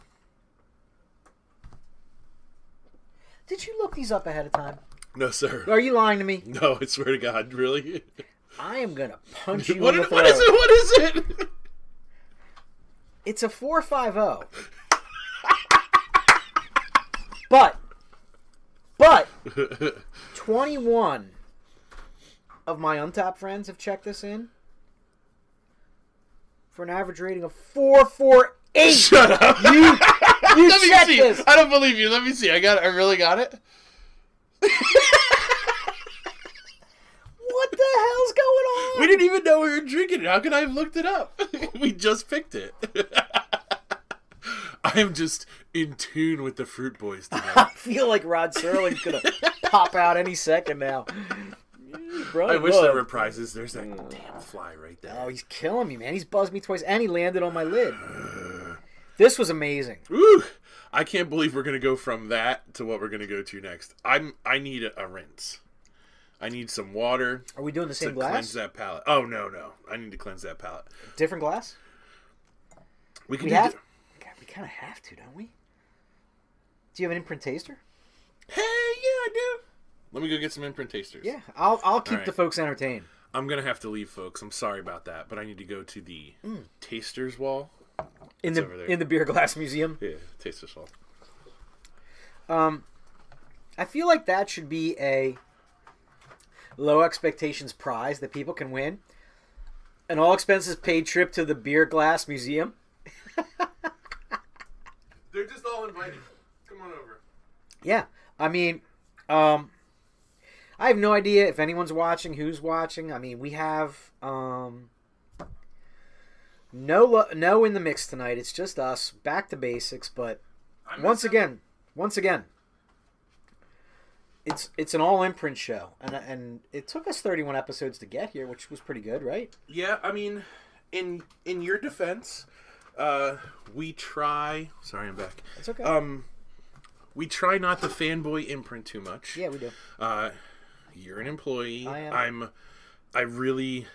Did you look these up ahead of time? No, sir. Are you lying to me? No, I swear to God, really. I am gonna punch you What in the throat. what is it? What is it? It's a 450. but but 21 of my untappd friends have checked this in for an average rating of 448. Shut up. You you Let me checked see. this. I don't believe you. Let me see. I got. It. I really got it. What the hell's going on? We didn't even know we were drinking it. How could I have looked it up? we just picked it. I am just in tune with the Fruit Boys today. I feel like Rod Serling's gonna pop out any second now. Bro, I wish look. there were prizes. There's that damn fly right there. Oh, he's killing me, man. He's buzzed me twice, and he landed on my lid. This was amazing. Ooh, I can't believe we're gonna go from that to what we're gonna go to next. I'm. I need a, a rinse. I need some water Are we doing the to same cleanse that palate. Oh no, no! I need to cleanse that palate. Different glass? We can We do. have. di- God, we kind of have to, don't we? Do you have an imprint taster? Hey, yeah, I do. Let me go get some imprint tasters. Yeah, I'll I'll keep Alright. the folks entertained. I'm gonna have to leave, folks. I'm sorry about that, but I need to go to the tasters wall. In It's the in the beer glass museum. Yeah, tasters wall. Um, I feel like that should be a low expectations prize that people can win. An all expenses paid trip to the beer glass museum. They're just all invited. Come on over. Yeah, I mean, um, I have no idea if anyone's watching, who's watching. I mean, we have um, no lo- no in the mix tonight. It's just us, back to basics. But once again, once again, it's it's an all imprint show, and and it took us 31 episodes to get here, which was pretty good, right? Yeah, I mean, in in your defense, uh, we try. Sorry, I'm back. It's okay. Um, we try not to fanboy imprint too much. yeah, we do. Uh, you're an employee. I am. I'm. I really,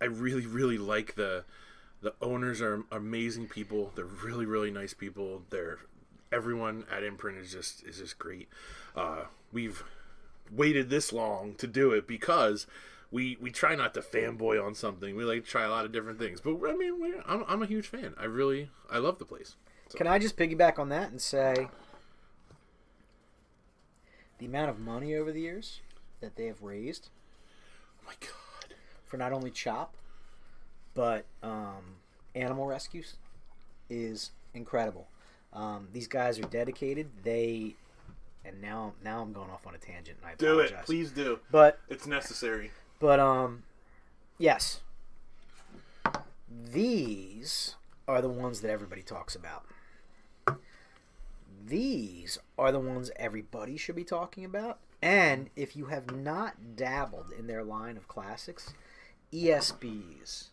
I really, really like the. The owners are amazing people. They're really, really nice people. They're everyone at Imprint is just is just great. Uh, we've waited this long to do it because we we try not to fanboy on something. We like to try a lot of different things. But I mean, I'm I'm a huge fan. I really I love the place. Can I just piggyback on that and say the amount of money over the years that they have raised Oh my god. for not only Chop but um, animal rescues is incredible. Um, these guys are dedicated. They and now now I'm going off on a tangent. And I Do it, please do. But It's necessary. But um, yes, these are the ones that everybody talks about. These are the ones everybody should be talking about. And if you have not dabbled in their line of classics, ESBs,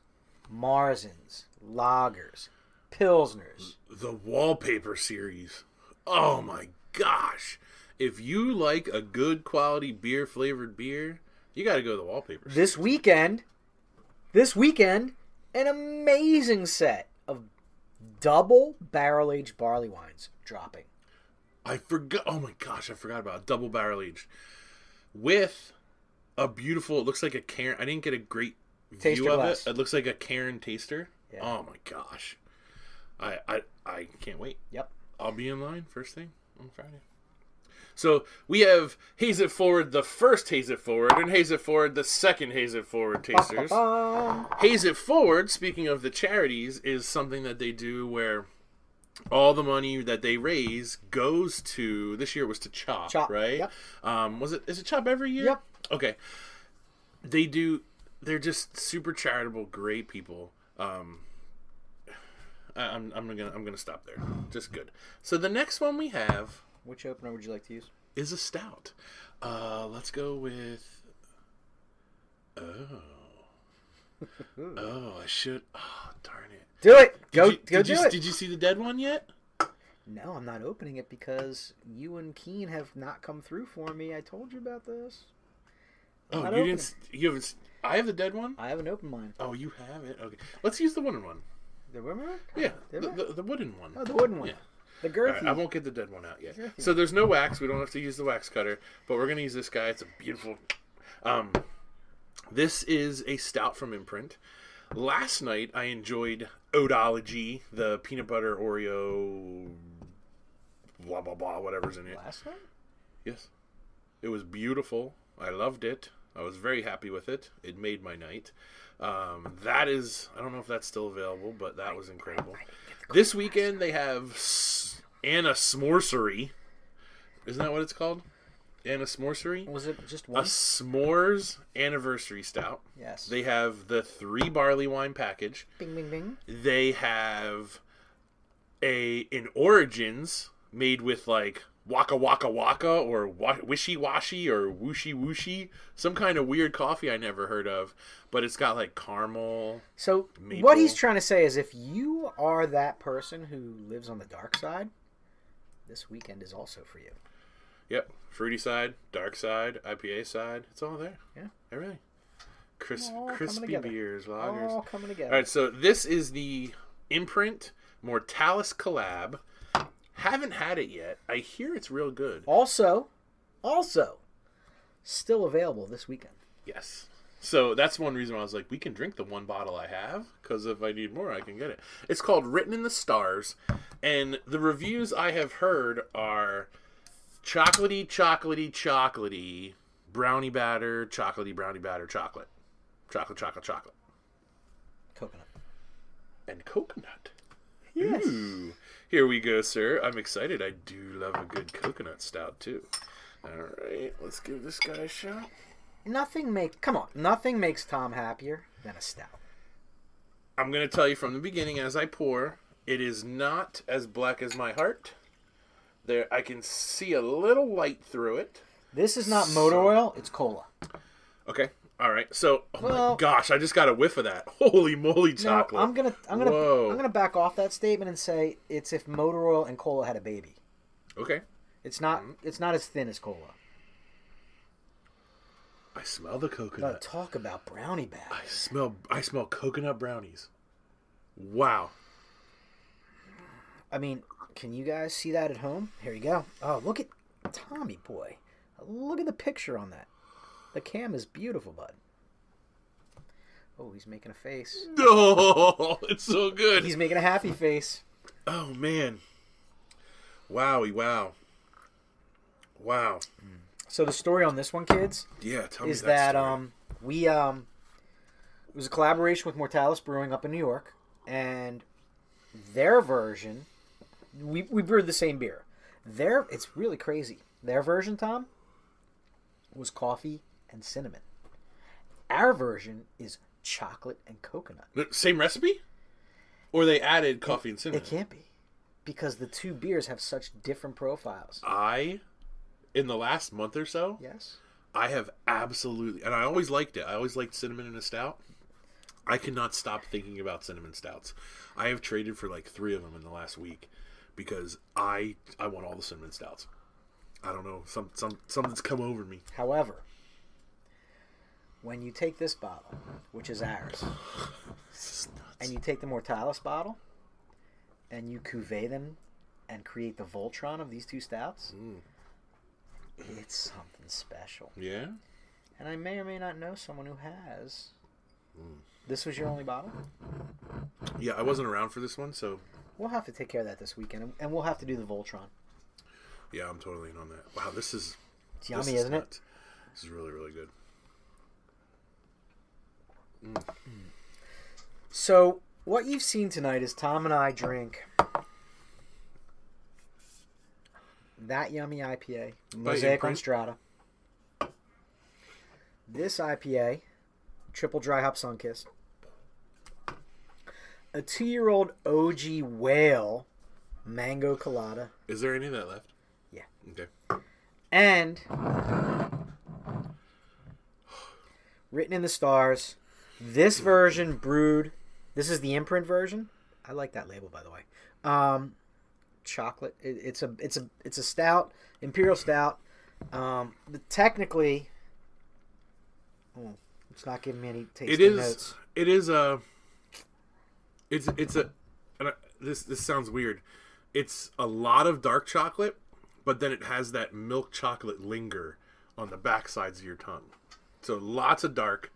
Märzens, Lagers, Pilsners, The wallpaper series. Oh my gosh. If you like a good quality beer flavored beer, you got to go to the wallpaper. series. this weekend, this weekend, an amazing set of double barrel aged barley wines dropping. I forgot. Oh my gosh, I forgot about it. double barrel aged with a beautiful. It looks like a Karen. I didn't get a great Taster view of glass. it. It looks like a Karen taster. Yeah. Oh my gosh, I I I can't wait. Yep. I'll be in line first thing on Friday. So we have Haze It Forward, the first Haze It Forward, and Haze It Forward, the second Haze It Forward tasters. Um, Haze It Forward, speaking of the charities, is something that they do where all the money that they raise goes to. This year it was to Chop, Chop, right? yep. Um, was it? Is it Chop every year? Yep. Okay. They do. They're just super charitable, great people. Um, I'm, I'm gonna I'm gonna stop there. Just good. So the next one we have which opener would you like to use? is a stout. Uh, let's go with. Oh. Oh, I should. Oh, darn it. Do it. Did Go you, go did do you, it. Did you see the dead one yet? No, I'm not opening it because you and Keen have not come through for me. I told you about this. Oh, you didn't. s- You haven't. I have the dead one. I haven't opened mine. Oh, you have it. Okay, let's use the wooden one. The wooden one? Yeah, the, the, the wooden one. Oh, the wooden one. Yeah. The girthy. right, I won't get the dead one out yet. So there's no wax. We don't have to use the wax cutter, but we're gonna use this guy. It's a beautiful. Um, this is a stout from Imprint. Last night I enjoyed Oatology, the peanut butter Oreo, blah blah blah, whatever's in it. Last night? Yes, it was beautiful. I loved it. I was very happy with it. It made my night. Um, that is, I don't know if that's still available, but that was incredible. This weekend they have S- Anna Smorsery. Isn't that what it's called? Anna Smorsery? Was it just A one? s'mores anniversary stout. yes. They have the three barley wine package. Bing, bing, bing. They have a in Origins made with like waka waka waka or wa- wishy washy or wooshy wooshy, some kind of weird coffee I never heard of, but it's got like caramel. So Maple. what he's trying to say is, if you are that person who lives on the dark side, this weekend is also for you. Yep, fruity side, dark side, IPA side, it's all there. Yeah. everything. Crisp, All crispy beers, lagers. All coming together. All right, so this is the imprint Mortalis collab. Haven't had it yet. I hear it's real good. Also, also, still available this weekend. Yes. So that's one reason why I was like, we can drink the one bottle I have because if I need more, I can get it. It's called Written in the Stars, and the reviews I have heard are chocolatey, chocolatey, chocolatey, brownie batter, chocolatey, brownie batter, chocolate, chocolate, chocolate, chocolate, Coconut. and coconut. Yes. Ooh. Here we go, sir. I'm excited. I do love a good coconut stout too. All right, let's give this guy a shot. Nothing make come on. Nothing makes Tom happier than a stout. I'm going to tell you from the beginning as I pour, it is not as black as my heart. There I can see a little light through it. This is not motor oil. It's cola. Okay. All right. So, oh Well- my gosh, I just got a whiff of that. Holy moly No, chocolate. I'm gonna I'm gonna Whoa. I'm gonna back off that statement and say it's if motor oil and cola had a baby. Okay. It's not Mm-hmm. it's not as thin as cola. I smell the coconut. talk about brownie bag. I smell I smell coconut brownies. Wow. I mean, can you guys see that at home? Here you go. Oh, look at Tommy boy. Look at the picture on that. The cam is beautiful, bud. Oh, he's making a face. Oh, it's so good. He's making a happy face. Oh man. Wowie wow. Wow. So the story on this one, kids, Yeah, tell me is that, um we um it was a collaboration with Mortalis Brewing up in New York, and their version we we brewed the same beer. Their it's really crazy. Their version, Tom, was coffee and cinnamon. Our version is chocolate and coconut. Same recipe? Or they added coffee and cinnamon? It can't be because the two beers have such different profiles. I in the last month or so, Yes. I have absolutely and I always liked it. I always liked cinnamon in a stout. I cannot stop thinking about cinnamon stouts. I have traded for like 3 of them in the last week because I I want all the cinnamon stouts. I don't know, some some something's come over me. However, when you take this bottle, which is ours, This is nuts. and you take the Mortalis bottle and you cuvee them and create the Voltron of these two stouts, mm. it's something special. yeah? And I may or may not know someone who has. Mm. This was your only bottle? Yeah, I wasn't around for this one, so We'll have to take care of that this weekend, and- we'll have to do the Voltron. yeah, I'm totally in on that. Wow, this is It's yummy, is isn't it? This is really really good. So, what you've seen tonight is Tom and I drink that yummy IPA, Mosaic on Strata. This IPA, Triple Dry Hop sunkiss. A two year old OG Whale Mango Colada. Is there any of that left? Yeah. Okay. And written in the stars, this version brewed. This is the imprint version. I like that label, by the way. Um, chocolate. It, it's a it's a it's a stout, imperial stout. Um, the, technically, oh, it's not giving me any tasting It is. notes. It is a. It's it's a. This this sounds weird. It's a lot of dark chocolate, but then it has that milk chocolate linger on the back sides of your tongue. So lots of dark.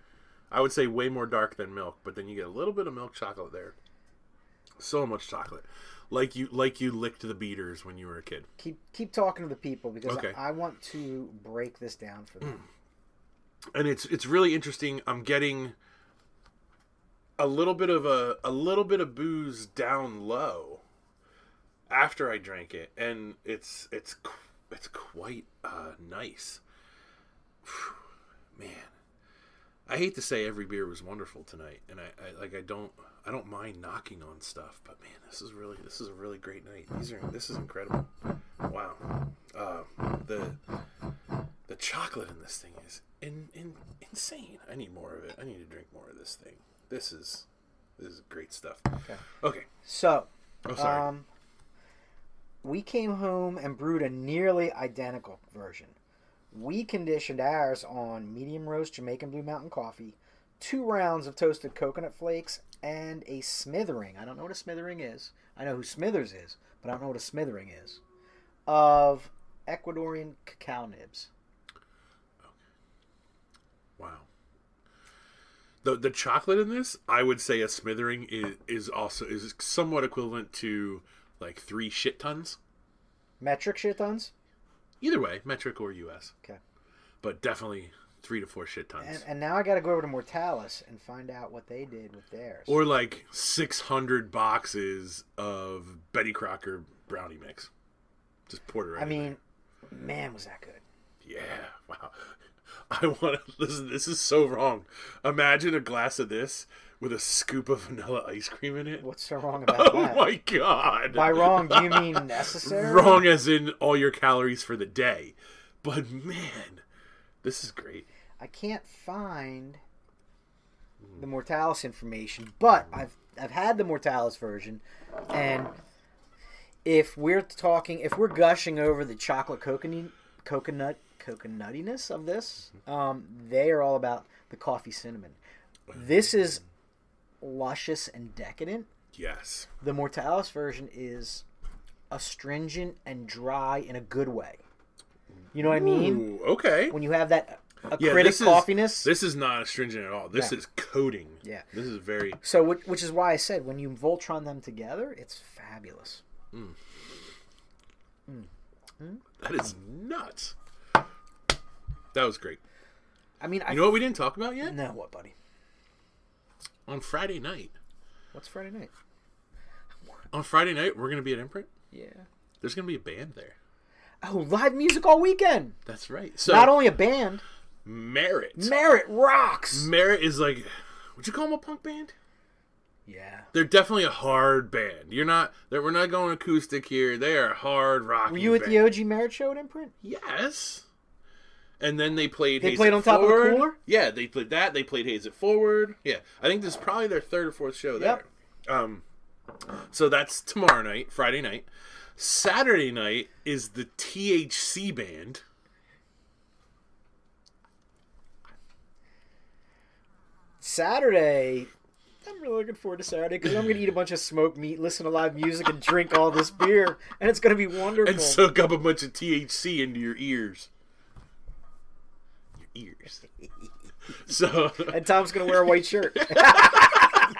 I would say way more dark than milk, but then you get a little bit of milk chocolate there. So much chocolate, like you like you licked the beaters when you were a kid. Keep keep talking to the people because Okay. I, I want to break this down for them. and it's it's really interesting. I'm getting a little bit of a a little bit of booze down low after I drank it, and it's it's it's quite uh, nice. Phew, Man, I hate to say every beer was wonderful tonight, and I, I like I don't I don't mind knocking on stuff, but man, this is really this is a really great night. These are this is incredible. Wow, uh, the the chocolate in this thing is in, in, insane. I need more of it. I need to drink more of this thing. This is this is great stuff. Okay. Okay. So, Oh, sorry. Um, we came home and brewed a nearly identical version. We conditioned ours on medium roast Jamaican Blue Mountain coffee, two rounds of toasted coconut flakes, and a smithering. I don't know what a smithering is. I know who Smithers is, but I don't know what a smithering is. Of Ecuadorian cacao nibs. wow. The the chocolate in this, I would say a smithering is, is also is somewhat equivalent to like three shit tons. Metric shit tons? Either way, metric or US. Okay. But definitely three to four shit tons. And, and now I got to go over to Mortalis and find out what they did with theirs. or like six hundred boxes of Betty Crocker brownie mix. Just poured it right I in there. mean, man, was that good. Yeah, wow. I want to listen. This is so wrong. Imagine a glass of this with a scoop of vanilla ice cream in it. What's so wrong about Oh that? Oh my god! By wrong, do you mean necessary? Wrong as in all your calories for the day. But man, this is great. I can't find the Mortalis information, but I've I've had the Mortalis version, and if we're talking, if we're gushing over the chocolate coconut coconut coconuttiness of this, um, they are all about the coffee cinnamon. This is luscious and decadent. Yes. The Mortalis version is astringent and dry in a good way. You know what I mean? Okay. When you have that a Yeah, critic this is- coffeeness. This is not astringent at all. This Yeah. is coating. Yeah. This is very. So, which, which is why I said when you Voltron them together, it's fabulous. Mm. Mm. Hmm? That is nuts. That was great. I mean, I know what we didn't talk about yet? no what, buddy? On Friday night. What's Friday night? On Friday night, we're gonna be at Imprint. Yeah. There's gonna be a band there. Oh, live music all weekend. That's right. So Not only a band, Merit. Merit rocks. Merit is like, would you call them a punk band? Yeah. They're definitely a hard band. You're not. That we're not going acoustic here. They are hard rock. Were you at the OG Merit show at Imprint? Yes. And then they played. They Haze played It on top of the cooler? Yeah, they played that. They played Haze It Forward. Yeah, I think this is probably their third or fourth show there. Yep. Um, so that's tomorrow night, Friday night. Saturday night is the THC band. Saturday. I'm really looking forward to Saturday because I'm going to eat a bunch of smoked meat, listen to live music, and drink all this beer, and it's going to be wonderful. and soak up a bunch of THC into your ears. Ears. So And Tom's going to wear a white shirt. no,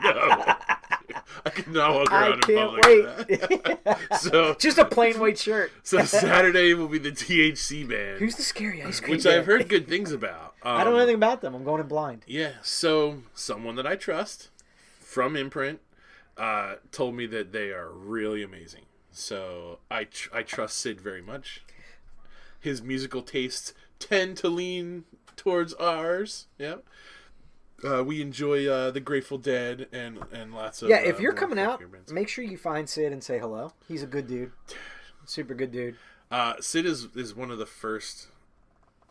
I cannot walk I around in can't public. wait. Wait. So, Just a plain white shirt. so Saturday will be the THC band, Who's the scary ice cream? which guy? I've heard good things about. Um, I don't know anything about them. I'm going in blind. Yeah, so someone that I trust from Imprint uh, told me that they are really amazing. So I tr- I trust Sid very much. His musical tastes tend to lean towards ours. Yeah. Uh, we enjoy uh, the Grateful Dead and and lots of Yeah, if uh, you're coming out, bands. make sure you find Sid and say hello. He's a good dude. Super good dude. Uh, Sid is is one of the first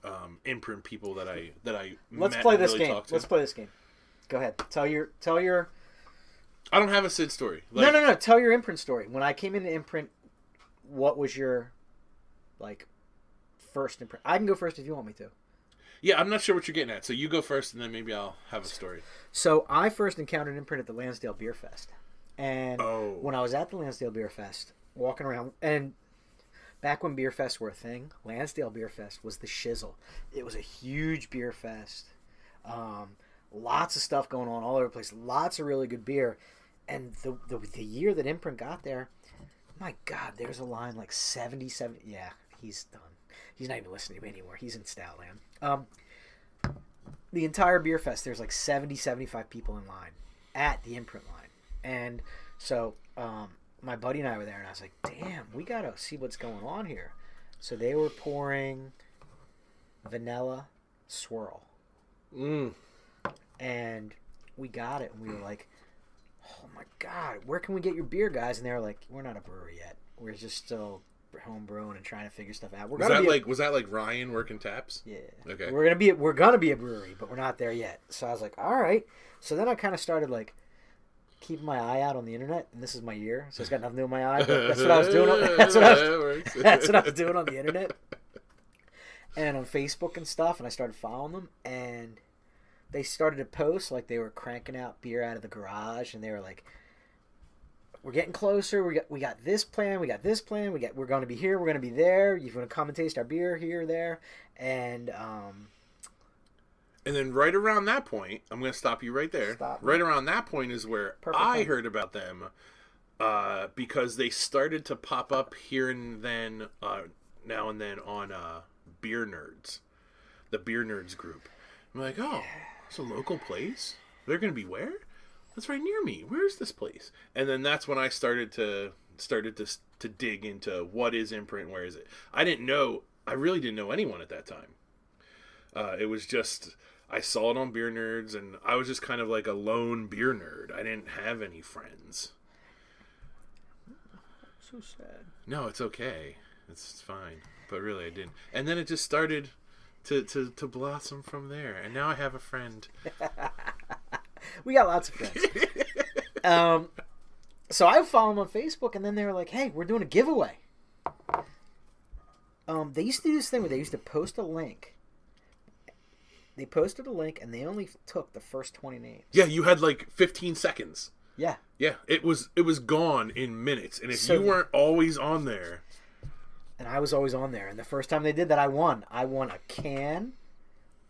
um, imprint people that I that I Let's play this really game. Let's play this game. Go ahead. Tell your tell your I don't have a Sid story. No, no, no. Tell your imprint story. When I came into imprint, what was your like first imprint? I can go first if you want me to. Yeah, I'm not sure what you're getting at. So you go first, and then maybe I'll have a story. So I first encountered imprint at the Lansdale Beer Fest, and Oh. when I was at the Lansdale Beer Fest, walking around, and back when beer fests were a thing, Lansdale Beer Fest was the shizzle. It was a huge beer fest, um, lots of stuff going on all over the place, lots of really good beer, and the the, the year that imprint got there, my God, there's a line like 70, 70 Yeah, he's done. He's not even listening to me anymore. He's in Stoutland. Um, the entire beer fest there's like 70 75 people in line at the imprint line and so um, my buddy and i were there and i was like damn we gotta see what's going on here so they were pouring vanilla swirl Mm. and we got it and we were like oh my god where can we get your beer guys and they were like we're not a brewery yet we're just still home brewing and trying to figure stuff out we're Was gonna that be a- like was that like Ryan working taps? Yeah. Okay. We're gonna be we're gonna be a brewery, but we're not there yet. So I was like, all right. So then I kind of started like keeping my eye out on the internet, and this is my year, so it's got nothing to do with my eye. But that's what I was doing. On, that's what I was, That that's what I was doing on the internet and on Facebook and stuff. And I started following them, and they started to post like they were cranking out beer out of the garage, and they were like. We're getting closer. We got we got this plan. We got this plan. We got we're going to be here. We're going to be there. You're going to come and taste our beer here, or there, and um, And then right around that point, I'm going to stop you right there. Stop. Right around that point is where Perfect I time. heard about them uh, because they started to pop up here and then, uh, now and then on uh, Beer Nerds, the Beer Nerds group. I'm like, oh, it's a local place. They're going to be where? That's right near me. Where's this place? And then that's when I started to started to to dig into what is imprint, where is it? I didn't know. I really didn't know anyone at that time. Uh, it was just I saw it on Beer Nerds, and I was just kind of like a lone beer nerd. I didn't have any friends. so sad. No, it's okay. It's, it's fine. But really, I didn't. And then it just started to, to, to blossom from there. And now I have a friend. We got lots of friends. um, so I follow them on Facebook, and then they were like, "Hey, we're doing a giveaway." Um, they used to do this thing where they used to post a link. They posted a link, and they only took the first twenty names. Yeah, you had like 15 seconds. Yeah, Yeah, it was it was gone in minutes. And if So- you weren't always on there, and I was always on there. And the first time they did that, I won. I won a can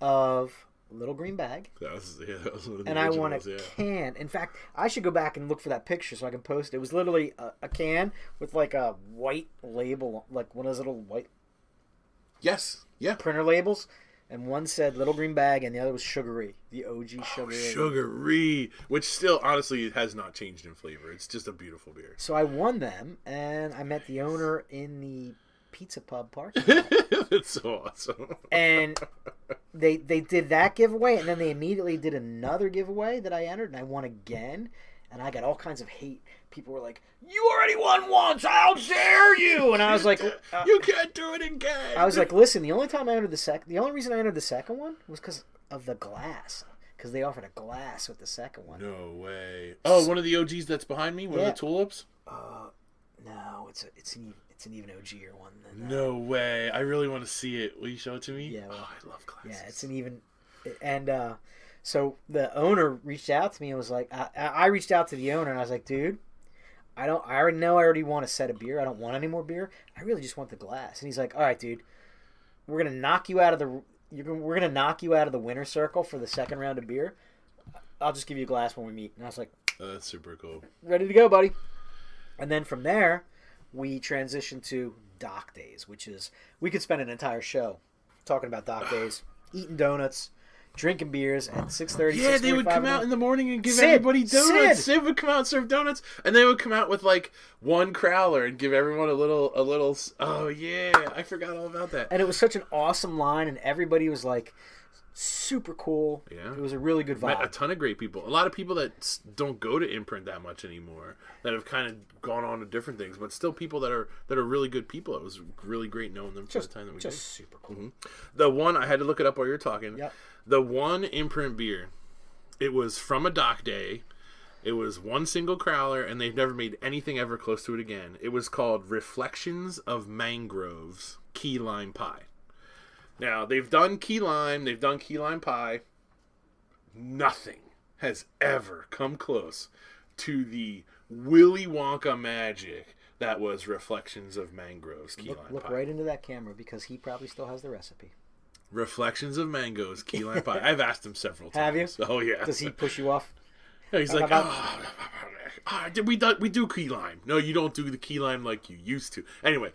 of Little Green Bag, That was yeah, that was one of the and I want a yeah. can. In fact, I should go back and look for that picture so I can post it. It was literally a, a can with like a white label, like one of those little white Yes, yeah. printer labels, and one said Little Green Bag, and the other was Sugary, the OG oh, Sugary. Sugary, which still honestly has not changed in flavor. It's just a beautiful beer. So I won them, and I met the owner in the pizza pub park, That's so awesome. and they they did that giveaway, and then they immediately did another giveaway that I entered, and I won again, and I got all kinds of hate. People were like, "You already won once! How dare you!" And I was like, uh, you can't do it again. I was like, listen, the only time I entered the second, the only reason I entered the second one was because of the glass, because they offered a glass with the second one. no way. Oh, one of the OGs that's behind me, one Yeah. of the tulips. Uh, no, it's a, it's an, it's an even OGer one than that. No way. I really want to see it. Will you show it to me? Yeah, well, oh, I love glasses. Yeah, it's an even, and uh, so the owner reached out to me and was like, I, I reached out to the owner and I was like, dude, I don't, I already know I already want a set of beer. I don't want any more beer. I really just want the glass. And he's like, all right, dude, we're gonna knock you out of the, you're gonna, we're gonna knock you out of the winner circle for the second round of beer. I'll just give you a glass when we meet. And I was like, Oh, that's super cool. ready to go, buddy. And then from there, we transitioned to Dock Days, which is we could spend an entire show talking about Dock Days, eating donuts, drinking beers at six thirty. Yeah, they would come out in the morning and give Sid, everybody donuts. Sid. Sid would come out and serve donuts, and they would come out with like one crowler and give everyone a little, a little. Oh yeah, I forgot all about that. and it was such an awesome line, and everybody was like super cool. Yeah. it was a really good Met a ton of great people. A lot of people that don't go to imprint that much anymore, that have kind of gone on to different things, but still people that are that are really good people. It was really great knowing them for the time that we just did. super cool. Mm-hmm. The one I had to look it up while you're talking. Yep. The one imprint beer, it was from a dock day. It was one single crowler, and they've never made anything ever close to it again. It was called Reflections of Mangroves Key Lime Pie. Now they've done key lime, they've done key lime pie. Nothing has ever come close to the Willy Wonka magic that was Reflections of Mangroves Key Look, Lime look Pie. Look right into that camera because he probably still has the recipe. Reflections of Mangoes, key lime pie. I've asked him several times. Have you? Oh yeah. Does he push you off? He's like, oh, ah, did we do we do key lime? No, you don't do the key lime like you used to. Anyway,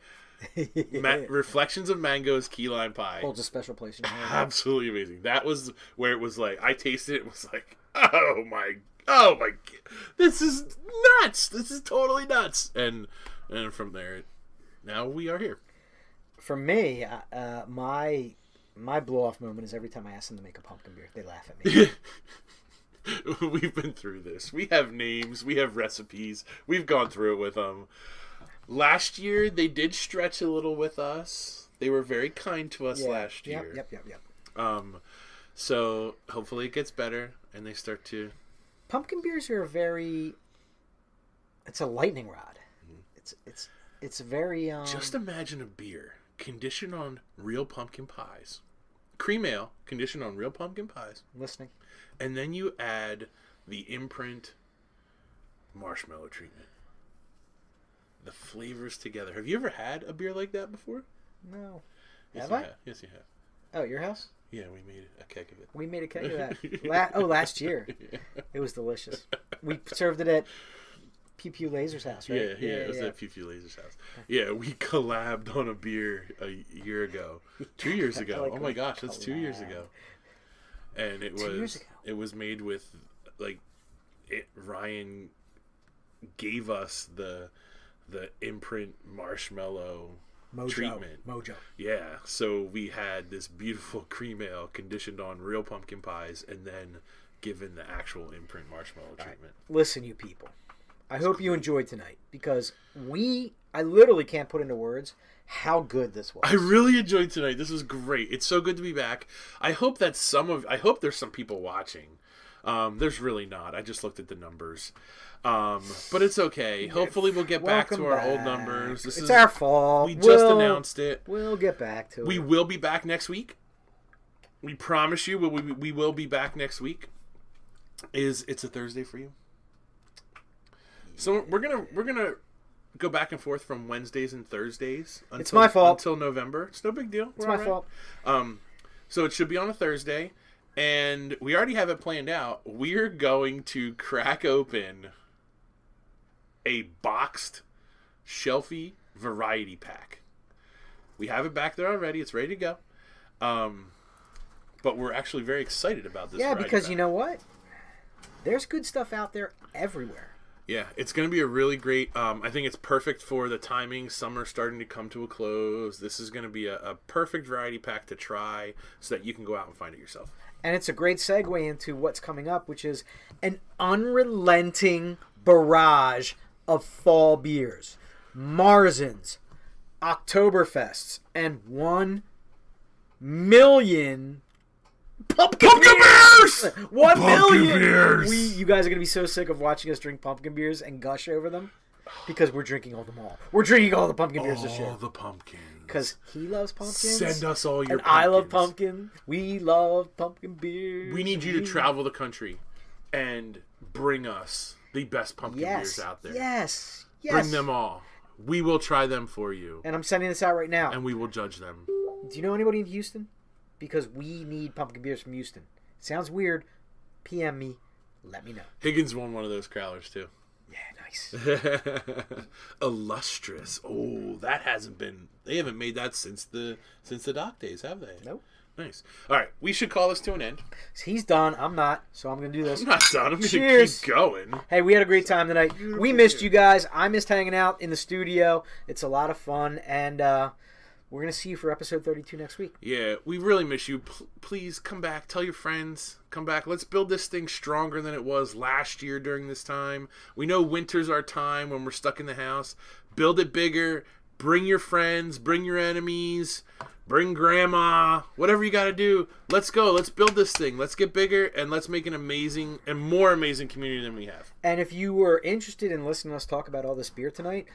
Ma- Reflections of Mangoes, key lime pie. Holds a special place in your heart. Absolutely amazing. That was where it was like I tasted it. and Was like, oh my, oh my, this is nuts. This is totally nuts. And and from there, now we are here. For me, uh, uh, my my blow off moment is every time I ask them to make a pumpkin beer. They laugh at me. We've been through this. We have names. We have recipes. We've gone through it with them. Last year, they did stretch a little with us. They were very kind to us Yeah. last year. Yep, yep, yep, yep. Um, so hopefully it gets better and they start to. Pumpkin beers are very. It's a lightning rod. It's it's it's very. Um, Mm-hmm. Just imagine a beer conditioned on real pumpkin pies, cream ale conditioned on real pumpkin pies, listening. and then you add the imprint marshmallow treatment. The flavors together. Have you ever had a beer like that before? No. Yes, Have I? have. Yes, you have. Oh, your house? Yeah, we made a keg of it. We made a keg of that. La- oh, last year. It was delicious. We served it at Pew Pew Laser's house, right? Yeah, yeah, it was at Pew Pew Laser's house. Yeah, we collabed on a beer a year ago, two years ago. like oh my gosh, that's two years ago. And it Two was years ago. it was made with like it. Ryan gave us the the imprint marshmallow Mojo. treatment. Mojo. Yeah, so we had this beautiful cream ale conditioned on real pumpkin pies, and then given the actual imprint marshmallow treatment. Listen, you people. I hope you enjoyed tonight because we, I literally can't put into words how good this was. I really enjoyed tonight. This was great. It's so good to be back. I hope that some of I hope there's some people watching. Um, there's really not. I just looked at the numbers. Um, but it's okay. Hopefully we'll get back to Welcome our old numbers. This it's is our fault. we just We'll- announced it. We'll get back to We it. We will be back next week. We promise you we, we, we will be back next week. Is it's a Thursday for you? So we're gonna we're gonna go back and forth from Wednesdays and Thursdays. Until, my fault. until November. It's no big deal. It's We're my all right. fault. Um, So it should be on a Thursday, and we already have it planned out. We're going to crack open a boxed shelfie variety pack. We have it back there already. It's ready to go. Um, but we're actually very excited about this. Yeah, because pack. you know what? There's good stuff out there everywhere. Yeah, it's going to be a really great. Um, I think it's perfect for the timing. Summer starting to come to a close. This is going to be a, a perfect variety pack to try, so that you can go out and find it yourself. And it's a great segue into what's coming up, which is an unrelenting barrage of fall beers, Märzens, Oktoberfests, and one million pumpkin, Pumpkin beers! One Pumpkin million. beers! We, you guys are gonna be so sick of watching us drink pumpkin beers and gush over them because we're drinking all them all. We're drinking all the pumpkin beers this year All the pumpkins. because he loves pumpkins. Send us all your. and I love pumpkin. We love pumpkin beers. We need you to travel the country and bring us the best pumpkin Yes. beers out there. Yes. Yes. Bring them all. We will try them for you, And I'm sending this out right now. and we will judge them. Do you know anybody in Houston? Because we need pumpkin beers from Houston. Sounds weird. PM me. Let me know. Higgins won one of those crowlers too. Yeah, nice. Illustrious. Oh, that hasn't been. They haven't made that since the since the dock days, have they? Nope. Nice. All right, we should call this to an end. He's done. I'm not. So I'm going to do this. I'm not done. I'm going to Cheers. keep going. Hey, we had a great time tonight. We missed you guys. I missed hanging out in the studio. It's a lot of fun. And uh, we're going to see you for episode 32 next week. Yeah, we really miss you. P- please come back. Tell your friends. Come back. Let's build this thing stronger than it was last year during this time. We know winter's our time when we're stuck in the house. Build it bigger. Bring your friends. Bring your enemies. Bring grandma. Whatever you got to do. Let's go. Let's build this thing. Let's get bigger and let's make an amazing and more amazing community than we have. And if you were interested in listening to us talk about all this beer tonight,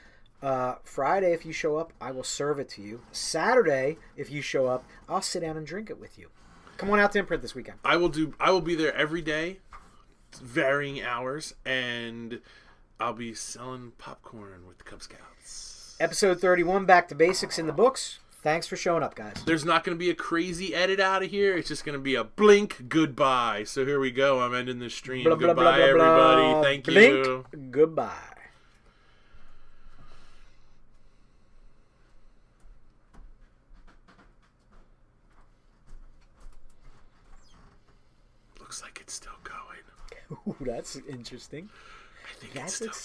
uh, Friday, if you show up, I will serve it to you. Saturday, if you show up, I'll sit down and drink it with you. Come on out to Imprint this weekend. I will do. I will be there every day, varying hours, and I'll be selling popcorn with the Cub Scouts. Episode 31, Back to Basics in the books. Thanks for showing up, guys. There's not going to be a crazy edit out of here. It's just going to be a blink goodbye. So here we go. I'm ending the stream. Blah, goodbye, blah, blah. everybody. Thank Blink. you. Goodbye. Looks like it's still going. Ooh, that's interesting. I think That's it's still